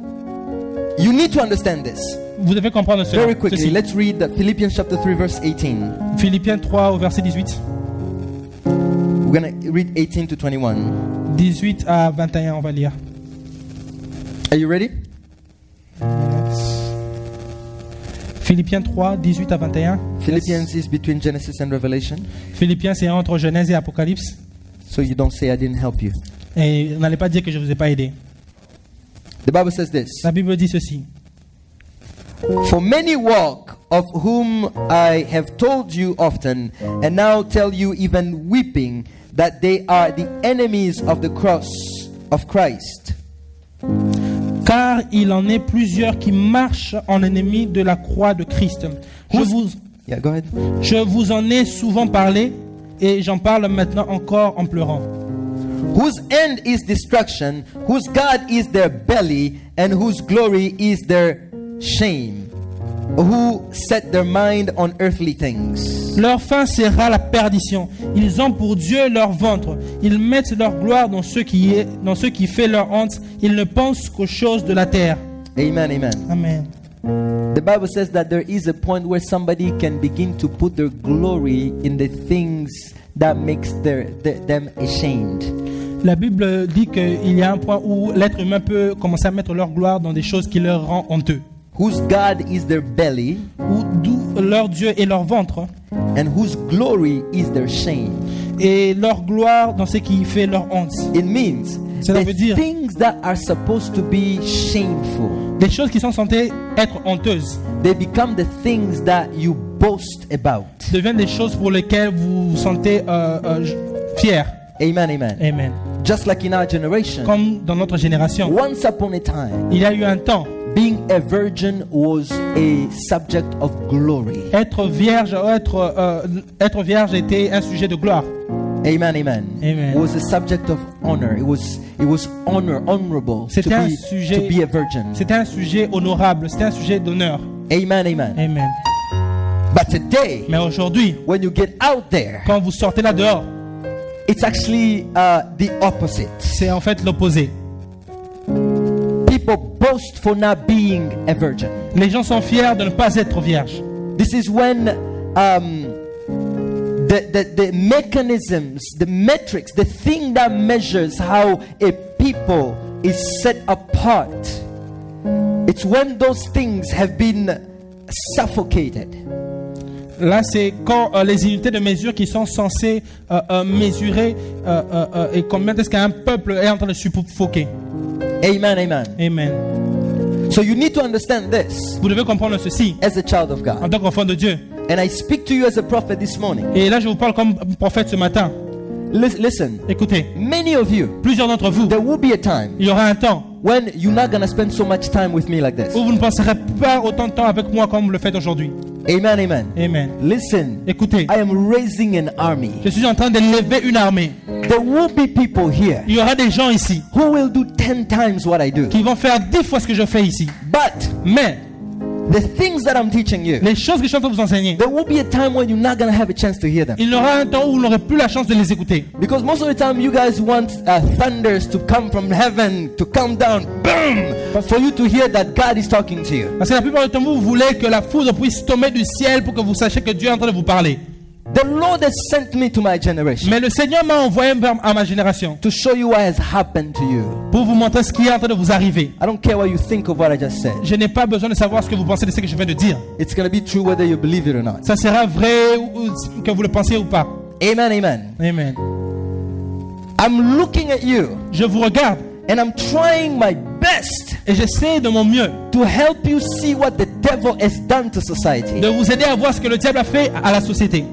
you need to understand this Vous devez comprendre cela. very quickly. Ceci. Let's read the Philippians chapter 3, verse 18. Philippiens 3 au verset 18. We're going to read 18 to 21. 18 à 21, on va lire. Are you ready? Philippiens 3, 18 à 21. Philippians is between Genesis and Revelation. Philippiens, c'est entre Genèse et Apocalypse. So you don't say I didn't help you. Et n'allez pas dire que je ne vous ai pas aidé. The Bible says this La Bible dit ceci. For many walk, of whom I have told you often, and now tell you even weeping, that they are the enemies of the cross of Christ. Car il en est plusieurs qui marchent en ennemis de la croix de Christ. Je vous, Yeah, go ahead. je vous en ai souvent parlé et j'en parle maintenant encore en pleurant. Whose end is destruction, whose God is their belly, and whose glory is their shame, who set their mind on earthly things. Leur fin sera la perdition. Ils ont pour Dieu leur ventre. Ils mettent leur gloire dans ce qui est, dans ce qui fait leur honte. Ils ne pensent qu'aux choses de la terre. Amen, amen. Amen. The Bible says that there is a point where somebody can begin to put their glory in the things that makes their, their- them ashamed. La Bible dit qu'il y a un point où l'être humain peut commencer à mettre leur gloire dans des choses qui leur rend honteux. Whose God is their belly, d'où leur Dieu est leur ventre, and whose glory is their shame. et leur gloire dans ce qui fait leur honte. It means Cela the veut dire- things that are supposed to be shameful, Des choses qui sont censées être honteuses they become the things that you boast about. deviennent des choses pour lesquelles vous vous sentez euh, euh, fiers. Amen, amen. Amen. Just like in our generation, Comme dans notre génération, once upon a time, il y a eu un temps, being a virgin was a subject of glory. être vierge, être, euh, être vierge était un sujet de gloire. Amen, amen. Amen. It was a subject of honor. It was it was honor, honorable to C'était un be sujet- to be a virgin. C'était un sujet honorable, c'était un sujet d'honneur. Amen, amen. Amen. But today, Mais aujourd'hui, when you get out there, quand vous sortez là dehors, it's actually uh, the opposite. c'est en fait l'opposé. People boast for not being a virgin. Les gens sont fiers de ne pas être vierges. This is when um, the, the, the mechanisms, the metrics, the thing that measures how a people is set apart, it's when those things have been suffocated. Là, c'est quand euh, les unités de mesure qui sont censées euh, euh, mesurer et combien est-ce qu'un peuple est en train de suffoquer. Amen, amen. Amen. So you need to understand this Vous devez comprendre ceci as a child of en tant qu'enfant de Dieu. And I speak to you as a prophet this morning. Et là, je vous parle comme prophète ce matin. Listen, Écoutez, many of you, plusieurs d'entre vous, there will be a time il y aura un temps when you're not to spend so much time with me like this. vous ne passerez pas autant de temps avec moi comme vous le faites aujourd'hui. Amen, amen. Amen. Listen, Écoutez, I am raising an army. je suis en train d'élever une armée. There will be people here Il y aura des gens ici who will do 10 times what I do. qui vont faire dix fois ce que je fais ici. But Mais the things that I'm teaching you, les choses que je suis en train de vous enseigner, there will be a time when you're not going to have a chance to hear them. il y aura un temps où vous n'aurez plus la chance de les écouter. Because most of the time, you guys want uh, thunders to come from heaven, to come down, boom, for you to hear that God is talking to you. Parce que la plupart du temps, vous voulez que la foudre puisse tomber du ciel pour que vous sachiez que Dieu est en train de vous parler. The Lord has sent me to my generation Mais le Seigneur m'a envoyé à ma génération to show you what has happened to you. pour vous montrer ce qui est en train de vous arriver. I don't care what you think of what I just said. Je n'ai pas besoin de savoir ce que vous pensez de ce que je viens de dire. It's going to be true whether you believe it or not. Ça sera vrai que vous le pensiez ou pas. Amen, amen. Amen. I'm looking at you Je vous regarde and I'm trying my best et j'essaie de mon mieux to help you see what the devil has done to society. de vous aider à voir ce que le diable a fait à la société.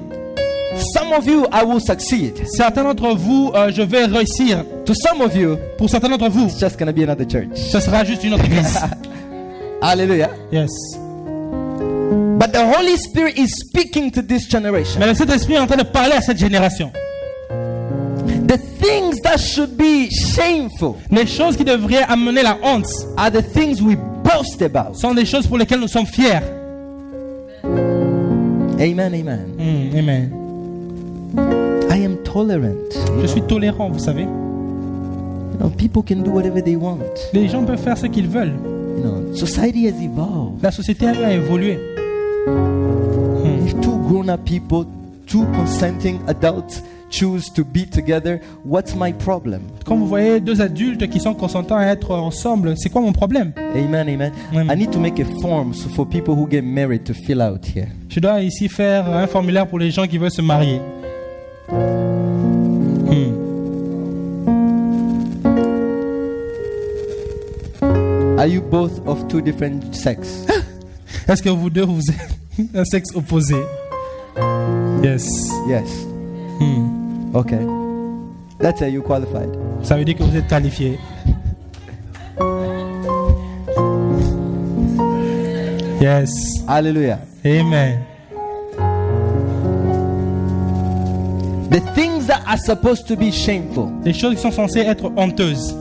Some of you, I will succeed. Certains d'entre vous, euh, je vais réussir. To some of you, Pour certains d'entre vous, it's just to be another church. ce sera juste une autre église. Hallelujah. Yes. But the Holy Spirit is speaking to this generation. Mais le Saint-Esprit est en train de parler à cette génération. The things that should be shameful Les choses qui devraient amener la honte are the things we boast about. sont des choses pour lesquelles nous sommes fiers. Amen, amen. Hmm, amen. I am tolerant. Je suis tolérant, vous savez. You know, people can do whatever they want. Les gens peuvent faire ce qu'ils veulent. You know, society has evolved. La société a évolué. If two grown-up people, two consenting adults choose to be together, what's my problem? Quand vous voyez deux adultes qui sont consentants à être ensemble, c'est quoi mon problème? Amen, amen. Amen. I need to make a form for people who get married to fill out here. Je dois ici faire un formulaire pour les gens qui veulent se marier. Hmm. Are you both of two different sex? Est-ce que vous deux, vous êtes un sexe opposé Yes. yes. Hmm. Okay. That's how you qualified. Ça veut dire que vous êtes qualifié. Yes. Hallelujah. Amen. The things that are supposed to be shameful, Les choses qui sont censées être honteuses,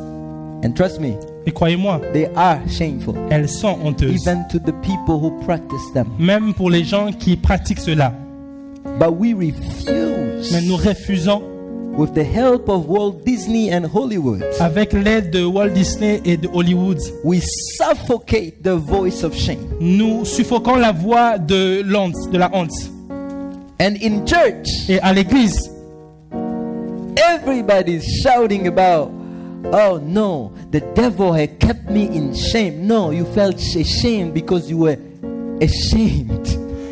and trust me, et croyez-moi, they are shameful, elles sont honteuses. even to the people who practice them. Même pour les gens qui pratiquent cela. But we refuse, Mais nous refusons, with the help of Walt Disney and Hollywood, avec l'aide de Walt Disney et de Hollywood, we suffocate the voice of shame. nous suffoquons la voix de l'honte, de la honte. And in church, Et à l'église, everybody's shouting about, oh no, the devil had kept me in shame. No, you felt ashamed because you were ashamed.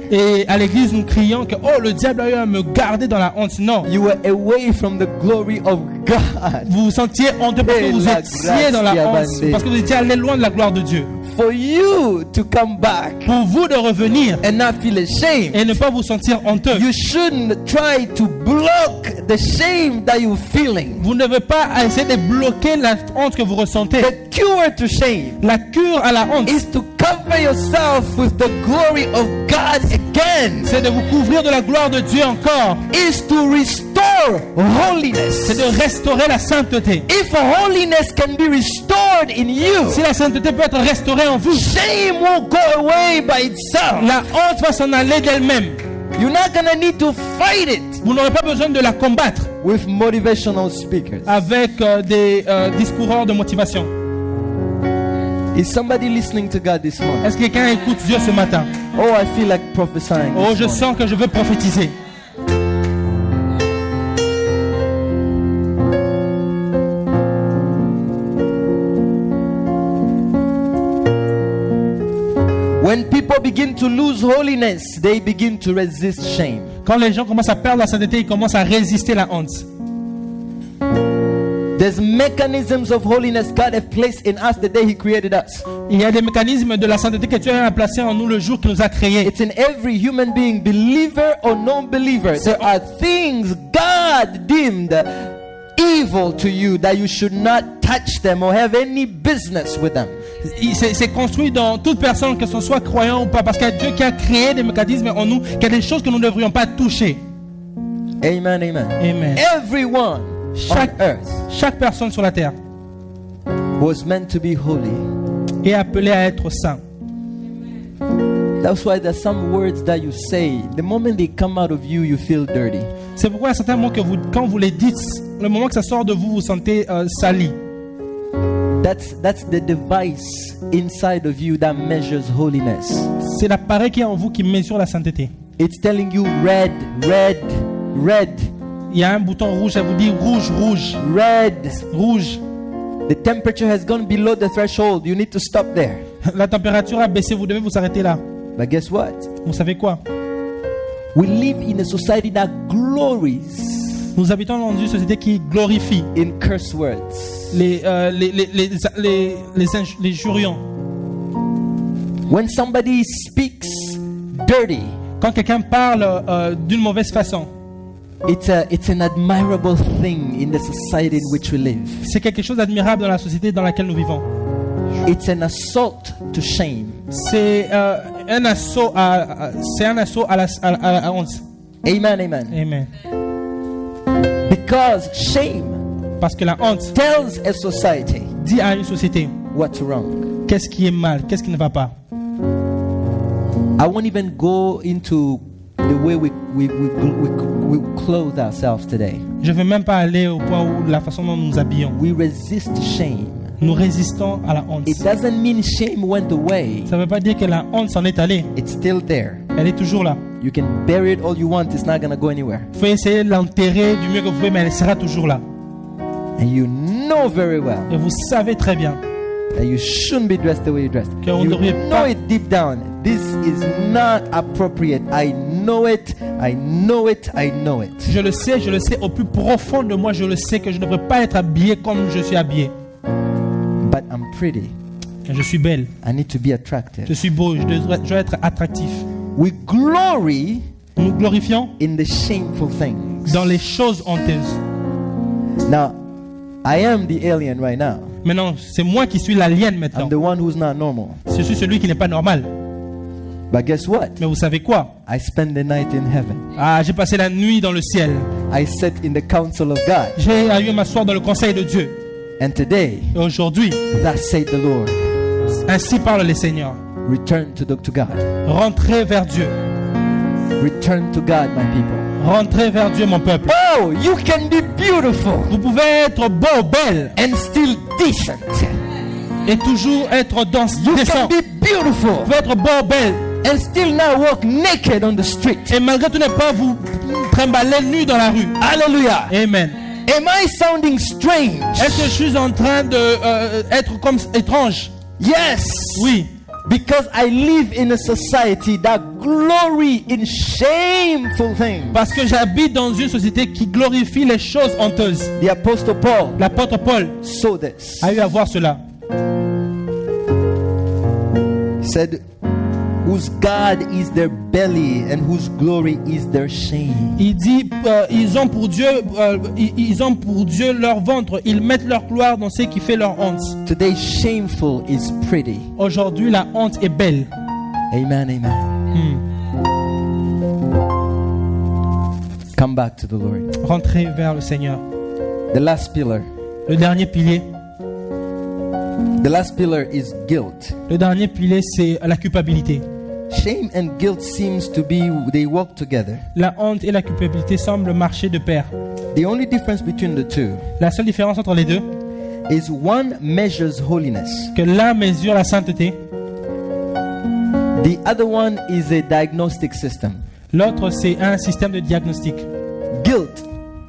Et à l'église, nous crions que oh, le diable a eu à me garder dans la honte. Non. You were away from the glory of God. Vous vous sentiez honteux parce que vous étiez dans la honte, parce que vous étiez allé loin de la gloire de Dieu. For you to come back Pour vous de revenir and not feel ashamed. et ne pas vous sentir honteux. You shouldn't try to block the shame that you're feeling. Vous ne devez pas essayer de bloquer la honte que vous ressentez. The cure to shame La cure à la honte, is to cover yourself with the glory of God again. c'est de vous couvrir de la gloire de Dieu encore. Is to restore holiness. C'est de restaurer la sainteté. If holiness can be restored in you, Si la sainteté peut être restaurée en vous, shame won't go away by itself. la honte va s'en aller d'elle-même. You're not gonna need to fight it Vous n'aurez pas besoin de la combattre with motivational speakers. avec euh, des euh, discoureurs de motivation. Is somebody listening to God this morning? Est-ce que quelqu'un écoute Dieu ce matin? Oh, I feel like prophesying. Oh, je morning. sens que je veux prophétiser. Begin to lose holiness, they begin to resist shame. Quand les gens commencent à perdre la sainteté, ils commencent à résister la honte. There's mechanisms of holiness God has placed in us the day He created us. Il y a des mécanismes de la sainteté que Dieu a placés en nous le jour qu'il nous a créés. It's in every human being, believer or non-believer. There are things God deemed evil to you that you should not touch them or have any business with them. C'est construit dans toute personne, que ce soit croyant ou pas, parce qu'il y a Dieu qui a créé des mécanismes en nous, qu'il y a des choses que nous ne devrions pas toucher. Amen, amen. Amen. Everyone Chaque, on earth chaque personne sur la terre was meant to be holy. est appelée à être saint. That's why there's some words that you say, the moment they come out of you, you feel dirty. C'est pourquoi il y a certains mots que vous, quand vous les dites, le moment que ça sort de vous, vous sentez euh, sali. That's that's the device inside of you that measures holiness. C'est l'appareil qui est en vous qui mesure la sainteté. It's telling you red, red, red, Il y a un bouton rouge, ça vous dit rouge, rouge, red. rouge. The temperature has gone below the threshold. You need to stop there. La température a baissé, vous devez vous arrêter là. But guess what? Vous savez quoi? We live in a society that glories Nous habitons dans une société qui glorifie in curse words. Les, euh, les, les, les, les, les, les jurions. When somebody speaks dirty, Quand quelqu'un parle euh, d'une mauvaise façon, it's a it's an admirable thing in the society in which we live. c'est quelque chose d'admirable dans la société dans laquelle nous vivons. It's an assault to shame. C'est euh, un assaut à, à- c'est un assaut à la, à, à honte. Amen, amen. Amen. Because shame Parce que la honte tells a society dit à une société what's wrong. qu'est-ce qui est mal, qu'est-ce qui ne va pas. I won't even go into the way we we, we, we, we clothe ourselves today. Je ne vais même pas aller au point où la façon dont nous nous habillons. We resist shame. Nous résistons à la honte. It doesn't mean shame went away. Ça ne veut pas dire que la honte s'en est allée. It's still there. Elle est toujours là. You can bury it all you want, it's not to go anywhere. Vous pouvez essayer de l'enterrer du mieux que vous pouvez, mais elle sera toujours là. And you know very well Et vous savez très bien that you shouldn't be dressed the way you dressed. Que You know pas- it deep down. This is not appropriate. I know it. I know it. I know it. Je le sais, je le sais au plus profond de moi, je le sais que je ne devrais pas être habillé comme je suis habillé. But I'm pretty. Je suis belle, I need to be attractive. je suis beau, je dois, je dois être attractif. We glory Nous glorifions in the shameful things. dans les choses honteuses. Now, I am the alien right now. Maintenant, c'est moi qui suis l'alien I'm maintenant. the one who's not normal. Je suis celui qui n'est pas normal. But guess what? Mais vous savez quoi? I spend the night in heaven. Ah, j'ai passé la nuit dans le ciel. I sit in the council of God. J'ai eu à m'asseoir dans le conseil de Dieu. And today, Et aujourd'hui, thus saith the Lord, ainsi parle le Seigneur. return to, the, to God. Rentrez vers Dieu. Return to God, my people. Rentrez vers Dieu, mon peuple. Oh, you can be beautiful Vous pouvez être beau, belle, and still decent. et toujours être dans, You décent. can be beautiful Vous pouvez être beau, belle, and still not walk naked on the street. et malgré tout ne pas vous trimballer nu dans la rue. Hallelujah. Amen. Am I sounding strange? Est-ce que je suis en train de euh, être comme étrange? Yes. Oui. Because I live in a society that glory in shameful things. Parce que j'habite dans une société qui glorifie les choses honteuses. The Apostle Paul L'apôtre Paul saw this. a eu à voir cela. He said, Whose God is their belly and whose glory is their shame. Il dit, euh, ils ont pour Dieu, euh, ils, ont pour Dieu leur ventre. Ils mettent leur gloire dans ce qui fait leur honte. Today, shameful is pretty. Aujourd'hui, la honte est belle. Amen, amen. Hmm. Come back to the Lord. Rentrez vers le Seigneur. The last pillar. Le dernier pilier, The last pillar is guilt. le dernier pilier, c'est la culpabilité. Shame and guilt seems to be they walk together. La honte et la culpabilité semblent marcher de pair. The only difference between the two La seule différence entre les deux, is one measures holiness. que l'un mesure la sainteté, The other one is a diagnostic system. l'autre c'est un système de diagnostic. Guilt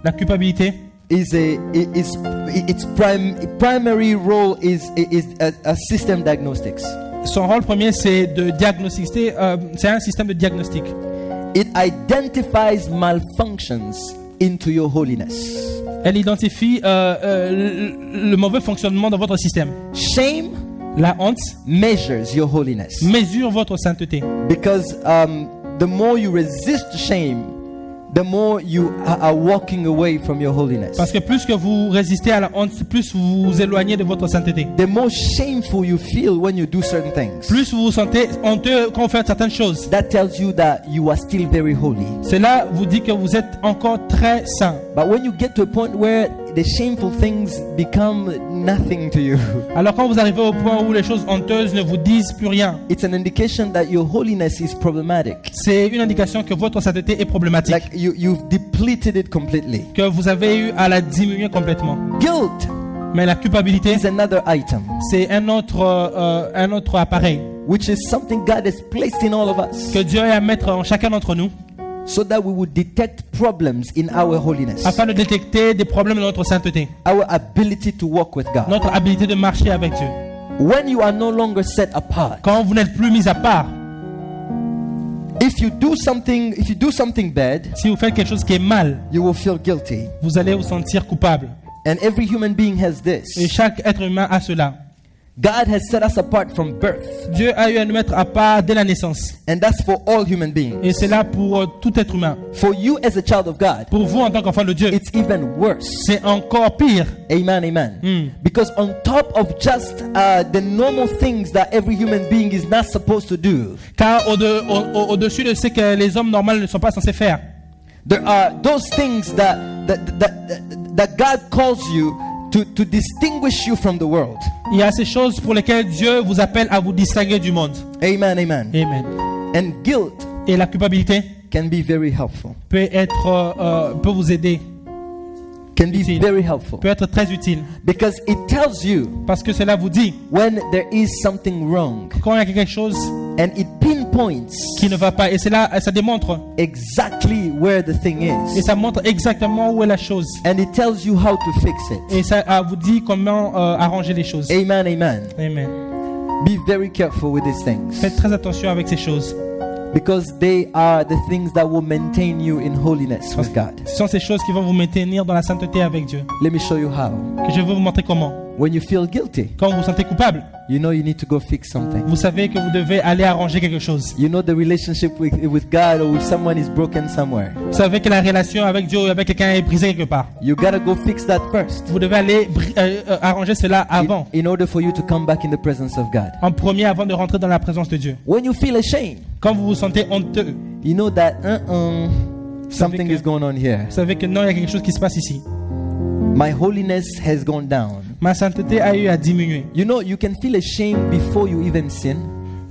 La culpabilité, is a is its prime primary role is is a, a system diagnostics. Son rôle premier c'est de diagnostiquer, euh, c'est un système de diagnostic. It identifies malfunctions into your holiness. Elle identifie euh, euh, le, le mauvais fonctionnement de votre système. Shame La honte measures your holiness mesure votre sainteté. because um, the more you resist shame, the more you are walking away from your holiness. Parce que plus que vous résistez à la honte, plus vous vous éloignez de votre sainteté. The more shameful you feel when you do certain things. Plus vous vous sentez honteux quand vous faites certaines choses. That tells you that you are still very holy. Cela vous dit que vous êtes encore très saint. But when you get to a point where the shameful things become nothing to you, Alors quand vous arrivez au point où les choses honteuses ne vous disent plus rien, it's an indication that your holiness is problematic. c'est une indication que votre sainteté est problématique. Like you, you've depleted it completely. Que vous avez eu à la diminuer complètement. Guilt Mais la culpabilité, is another item, c'est un autre, euh, un autre appareil which is something God has placed in all of us que Dieu a à mettre en chacun d'entre nous so that we would detect problems in our holiness, afin de détecter des problèmes de notre sainteté, our ability to walk with God. notre habilité de marcher avec Dieu. When you are no longer set apart, Quand vous n'êtes plus mis à part, if you do something, if you do something bad, si vous faites quelque chose qui est mal, you will feel guilty. vous allez vous sentir coupable. And every human being has Et this. chaque être humain a cela. God has set us apart from birth, Dieu a eu à nous mettre à part dès la naissance. and that's for all human beings. Et c'est là pour euh, tout être humain. For you as a child of God, Pour vous en tant qu'enfant de Dieu, it's even worse. c'est encore pire. Amen, amen. Hmm. Because on top of just uh, the normal things that every human being is not supposed to do, Car au-de- au- au- au-dessus de ce que les hommes normaux ne sont pas censés faire, there are those things that that that, that, that God calls you to, to distinguish you from the world. il y a ces choses pour lesquelles Dieu vous appelle à vous distinguer du monde. Amen, amen. Amen. And guilt Et la culpabilité can be very helpful. peut être, euh, euh, peut vous aider, Can be Utile. very helpful peut être très utile. because it tells you Parce que cela vous dit when there is something wrong quand il y a quelque chose and it pinpoints qui ne va pas. Et cela, ça démontre. exactly where the thing Et is ça montre exactement où est la chose. and it tells you how to fix it. Et ça euh, vous dit comment euh, arranger les choses. Amen, amen. Amen. Be very careful with these things Faites très attention avec ces choses. Because they are the things that will maintain you in holiness with God. Ce sont ces choses qui vont vous maintenir dans la sainteté avec Dieu. Let me show you how. Que je vais vous montrer comment. When you feel guilty, Quand vous vous sentez coupable, you know you need to go fix something. vous savez que vous devez aller arranger quelque chose. You know the relationship with, with God or with someone is broken somewhere. Vous savez que la relation avec Dieu ou avec quelqu'un est brisée quelque part. You gotta go fix that first Vous devez aller euh, euh, arranger cela avant. in, in order for you to come back in the presence of God. En premier, avant de rentrer dans la présence de Dieu. When you feel ashamed, Quand vous vous sentez honteux, you know that uh-uh, something que- is going on here. vous savez que non, il y a quelque chose qui se passe ici. My holiness has gone down. Ma sainteté a eu à diminuer. You know, you can feel ashamed before you even sin.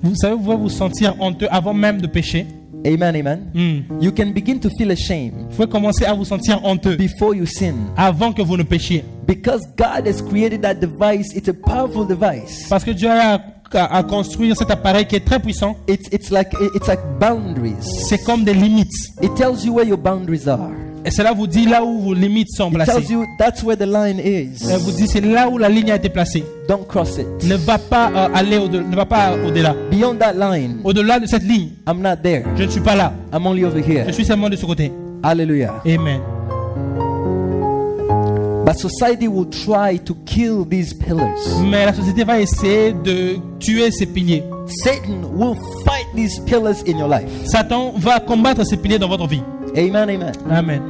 Vous savez, vous pouvez vous sentir honteux avant même de pécher. Amen, amen. Hmm. You can begin to feel ashamed Vous pouvez commencer à vous sentir honteux before you sin. avant que vous ne péchiez. Because God has created that device, it's a powerful device. Parce que Dieu a, a- a construit cet appareil qui est très puissant. It's, it's like it's like boundaries. C'est comme des limites. It tells you where your boundaries are. Et cela vous dit là où vos limites sont It placées. tells you that's where the line is. Elle vous dit c'est là où la ligne a été placée. Don't cross it. Ne va pas euh, aller au ne va pas au-delà. Beyond that line, Au-delà de cette ligne, I'm not there. je ne suis pas là. I'm only over Je here. suis seulement de ce côté. Hallelujah. Amen. But society will try to kill these pillars. Mais la société va essayer de tuer ces piliers. Satan will fight these pillars in your life. Satan va combattre ces piliers dans votre vie. Amen, amen. Amen.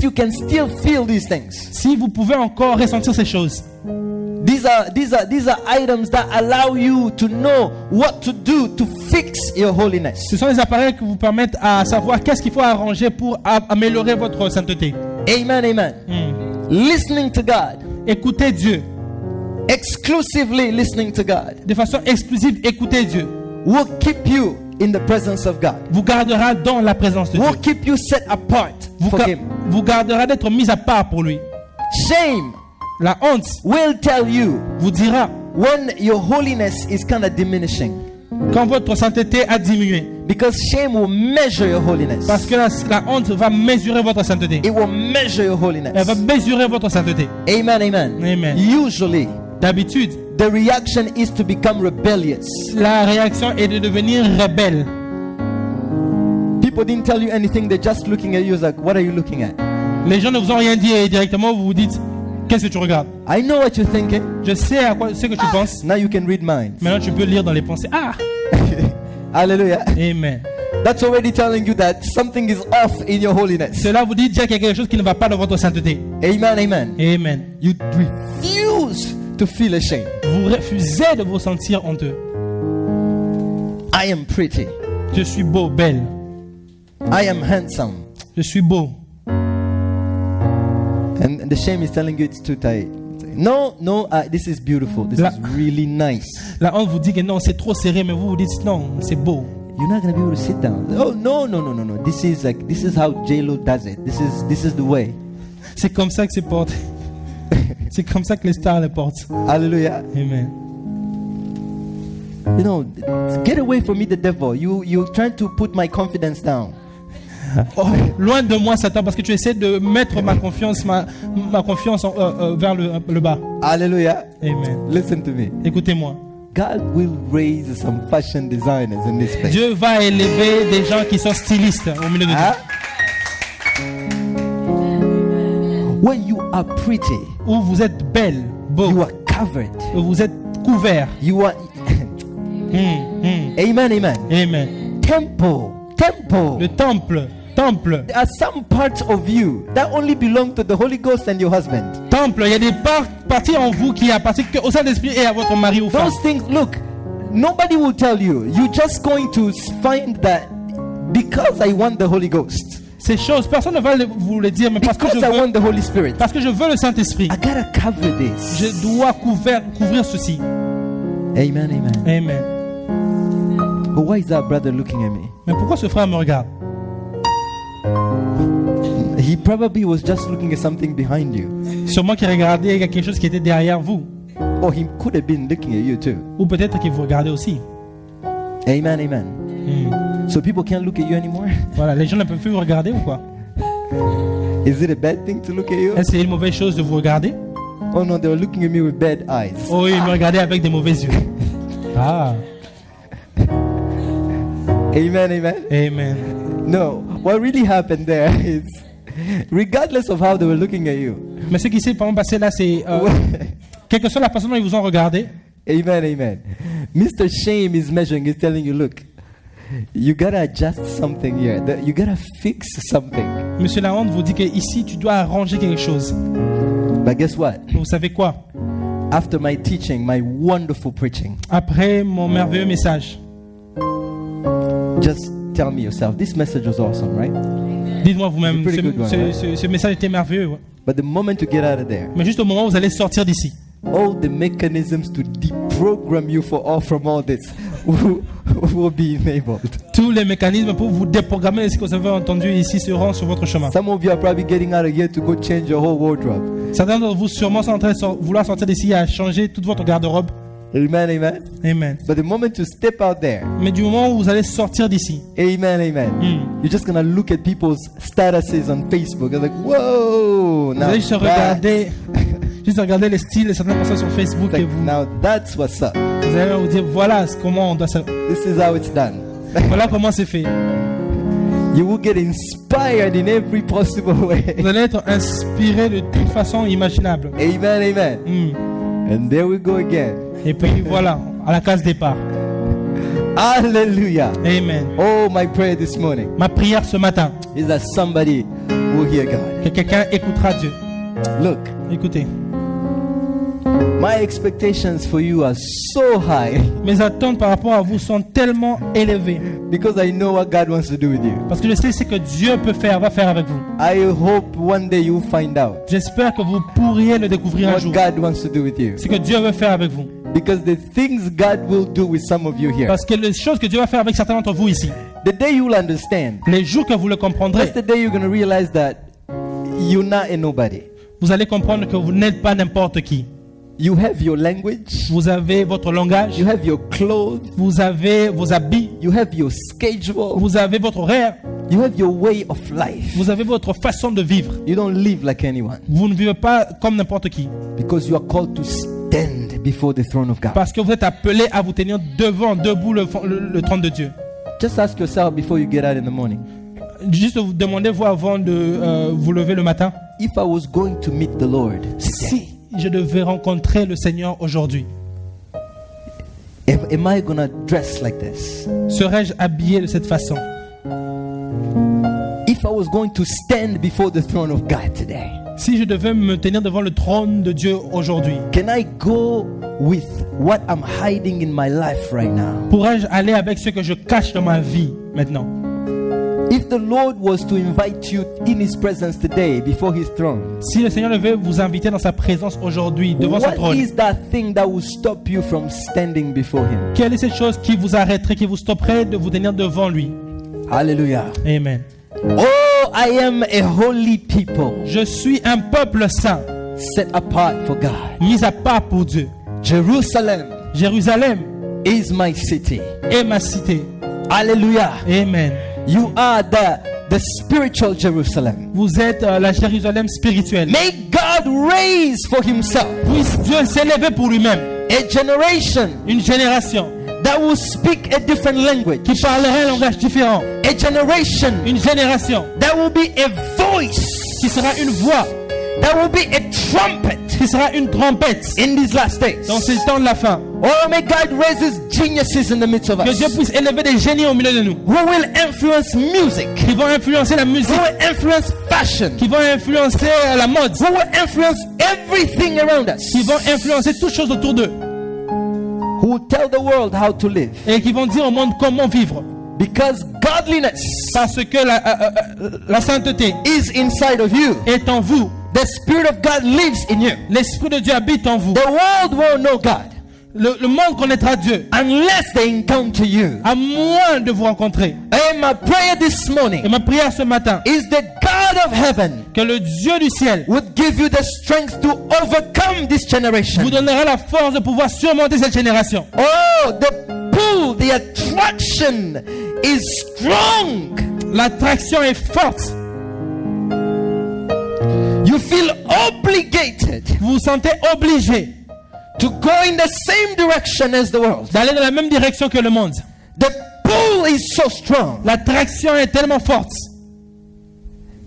If you can still feel these things, Si vous pouvez encore ressentir ces choses, these are these are these are items that allow you to know what to do to fix your holiness. ce sont les appareils qui vous permettent à savoir qu'est-ce qu'il faut arranger pour améliorer votre sainteté. Amen, amen. Hmm. Listening to God, Écoutez Dieu. exclusively listening to God, De façon exclusive, écoutez Dieu. will keep you in the presence of God. Vous gardera dans la présence de Dieu. Will keep you set apart Vous, for Him. Vous gardera d'être mis à part pour lui. Shame La honte will tell you vous dira when your holiness is kind of diminishing. quand votre sainteté a diminué. Because shame will measure your holiness. Parce que la, la honte va mesurer votre sainteté. It will measure your holiness. Elle va mesurer votre sainteté. Amen, amen. Amen. Usually, D'habitude, the reaction is to become rebellious. la réaction est de devenir rebelle. People didn't tell you anything, they're just looking at you like, what are you looking at? Les gens ne vous ont rien dit et directement vous vous dites Qu'est-ce que tu regardes I know what you're thinking. Je sais à quoi ce que tu penses. Now you can read minds. Maintenant, tu peux lire dans les pensées. Ah Hallelujah. Amen. That's already telling you that something is off in your holiness. Cela vous dit déjà qu'il y a quelque chose qui ne va pas dans votre sainteté. Amen, amen. Amen. You refuse to feel ashamed. Vous refusez de vous sentir honteux. I am pretty. Je suis beau, belle. I am handsome. Je suis beau. And the shame is telling you it's too tight. No, no, uh, this is beautiful. This La- is really nice. La honte vous dit que non, c'est trop serré, mais vous vous dites non, c'est beau. You're not gonna be able to sit down. Oh no, no, no, no, no. This is like this is how J Lo does it. This is this is the way. C'est comme ça que c'est porté. c'est comme ça que les stars les portent. Hallelujah. Amen. You know, get away from me, the devil. You you trying to put my confidence down. Oh, loin de moi, Satan, parce que tu essaies de mettre ma confiance, ma, ma confiance en- euh, euh, vers le, le bas. Hallelujah. Amen. Listen to me. Écoutez-moi. God will raise some fashion designers in this place. Dieu va élever des gens qui sont stylistes au milieu de nous. When you are pretty, Où vous êtes belle, beau, you are covered. où vous êtes couvert. You are. Hum, hum. Amen. Amen. Amen. Temple. Temple. Le temple, temple, There are some parts of you that only belong to the Holy Ghost and your husband. temple. Il y a des par- parties en vous qui appartiennent au Saint-Esprit et à votre mari ou femme. Those things, look, nobody will tell you. You're just going to find that because I want the Holy Ghost, Ces choses, personne ne va vous le dire, mais parce que je because I veux, want the Holy Spirit, parce que je veux le Saint-Esprit, I gotta cover this. je dois couvrir, couvrir ceci. Amen, amen. Amen. But why is that brother looking at me? Mais pourquoi ce frère me regarde? He probably was just looking at something behind you. Sûrement qu'il regardait quelque chose qui était derrière vous. Or he could have been looking at you too. Ou peut-être qu'il vous regardait aussi. Amen, amen. Hmm. So people can't look at you anymore? Voilà, les gens ne peuvent plus vous regarder ou quoi? Is it a bad thing to look at you? Est-ce une mauvaise chose de vous regarder? Oh no, they were looking at me with bad eyes. Oh, ils me regardaient avec des mauvais yeux. Ah, Amen, amen. amen. No, what really happened there is, regardless of how they were looking at you, Mais ce qui s'est passé là, c'est. euh, quelle que soit la façon dont ils vous ont regardé, amen, amen. Mr. Shame is measuring, is telling you, look, you gotta adjust something here. You gotta fix something. Monsieur la honte vous dit que ici tu dois arranger quelque chose. But guess what? Vous savez quoi? After my teaching, my wonderful preaching, Après mon merveilleux message, just tell me yourself, this message was awesome, right? dites-moi vous-même, ce, ce- ce- ce message était merveilleux. ouais. But the moment you get out of there, Mais juste au moment où vous allez sortir d'ici, all the mechanisms to deprogram you for all from all this will, will be enabled. tous les mécanismes pour vous déprogrammer de ce que vous avez entendu ici seront sur votre chemin. Some of you are probably getting out of here to go change your whole wardrobe. Certains d'entre vous sûrement sont en train de vouloir sortir d'ici à changer toute votre garde-robe. Amen, amen. Amen. But the moment you step out there, Mais du moment où vous allez sortir d'ici, amen, amen, Hmm. you're just gonna look at people's statuses on Facebook and like, whoa, vous now, allez juste regarder, juste regarder les styles de certaines personnes sur Facebook like, et vous, now that's what's up. vous allez vous dire voilà comment on doit This is how it's done. voilà comment c'est fait. you will get inspired in every possible way. Vous allez être inspiré de toute façon imaginable. amen, amen. Hmm. And there we go again. Et puis voilà, à la case départ. Hallelujah. Amen. Oh, my prayer this morning Ma prière ce matin, is that somebody will hear God. que quelqu'un écoutera Dieu. Look, Écoutez, my expectations for you are so high mes attentes par rapport à vous sont tellement élevées because I know what God wants to do with you. parce que je sais ce que Dieu peut faire, va faire avec vous. I hope one day you'll find out J'espère que vous pourriez le découvrir un what jour. God wants to do with you. Ce que Dieu veut faire avec vous. Because the things God will do with some of you here, Parce que les choses que Dieu va faire avec certains d'entre vous ici, the day you'll understand, les jours que vous le comprendrez, that's the day you're going to realize that you're not a nobody. vous allez comprendre que vous n'êtes pas n'importe qui. You have your language, Vous avez votre langage, you have your clothes, vous avez vos habits, you have your schedule, vous avez votre horaire, you have your way of life. vous avez votre façon de vivre. You don't live like anyone Vous ne vivez pas comme n'importe qui. because you are called to stand before the throne of God. Parce que vous êtes appelé à vous tenir devant, debout le, le, le trône de Dieu. Just ask yourself before you get out in the morning Juste vous demandez-vous avant de euh, vous lever le matin, if I was going to meet the Lord si je devais rencontrer le Seigneur aujourd'hui, am I to dress like this? serais-je habillé de cette façon? If I was going to stand before the throne of God today, Si je devais me tenir devant le trône de Dieu aujourd'hui, can I go with what I'm hiding in my life right now? pourrais-je aller avec ce que je cache dans ma vie maintenant? If the Lord was to invite you in His presence today before His throne, Si le Seigneur devait vous inviter dans sa présence aujourd'hui, devant son what trône, is that thing that will stop you from standing before Him? quelle est cette chose qui vous arrêterait, qui vous stopperait de vous tenir devant lui? Hallelujah. Amen. Oh, I am a holy people Je suis un peuple saint, set apart for God. mis à part pour Dieu. Jerusalem Jérusalem is my city. est ma cité. Hallelujah. Amen. You are the, the spiritual Jerusalem. Vous êtes euh, la Jérusalem spirituelle. May God raise for Himself Puisse Dieu s'élever pour lui-même. a generation Une génération that will speak a different language, qui parlerait un langage différent. a generation Une génération that will be a voice, qui sera une voix, that will be a trumpet qui sera une trompette in these last days. dans ces temps de la fin. Oh, may God raise His geniuses in the midst of Que Dieu us puisse élever des génies au milieu de nous. who will influence music, Qui vont influencer la who musique, will influence fashion, qui vont influencer euh, la mode, who will influence everything around us, qui vont influencer toutes choses autour d'eux who will tell the world how to live? et qui vont dire au monde comment vivre. Because godliness Parce que la, euh, euh, la sainteté is inside of you. est en vous. The Spirit of God lives in you. L'Esprit de Dieu habite en vous. The world won't know God Le, le monde connaîtra Dieu unless they encounter you. à moins de vous rencontrer. And my prayer this Et morning ma prière ce matin, is the God of heaven que le Dieu du ciel would give you the strength to overcome this vous generation. donnera la force de pouvoir surmonter cette génération. Oh, the pull, the attraction is strong. L'attraction est forte. You feel obligated Vous vous sentez obligé to go in the same direction as the world. d'aller dans la même direction que le monde. The pull is so strong. L'attraction est tellement forte.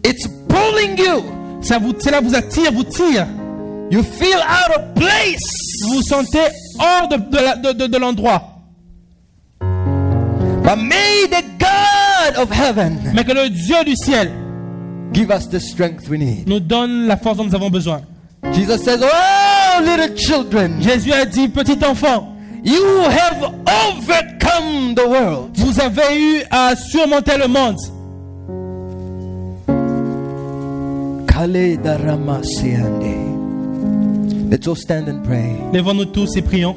It's pulling you. Ça vous, cela vous attire, vous tire. You feel out of place. Vous vous sentez hors de, de de- de l'endroit. But may the God of heaven Mais que le Dieu du ciel give us the strength we need. nous donne la force dont nous avons besoin. Jesus says, Oh, little children, Jésus a dit, petit enfant, you have overcome the world. vous avez eu à surmonter le monde. Let's all stand and pray. Lèvons-nous tous et prions.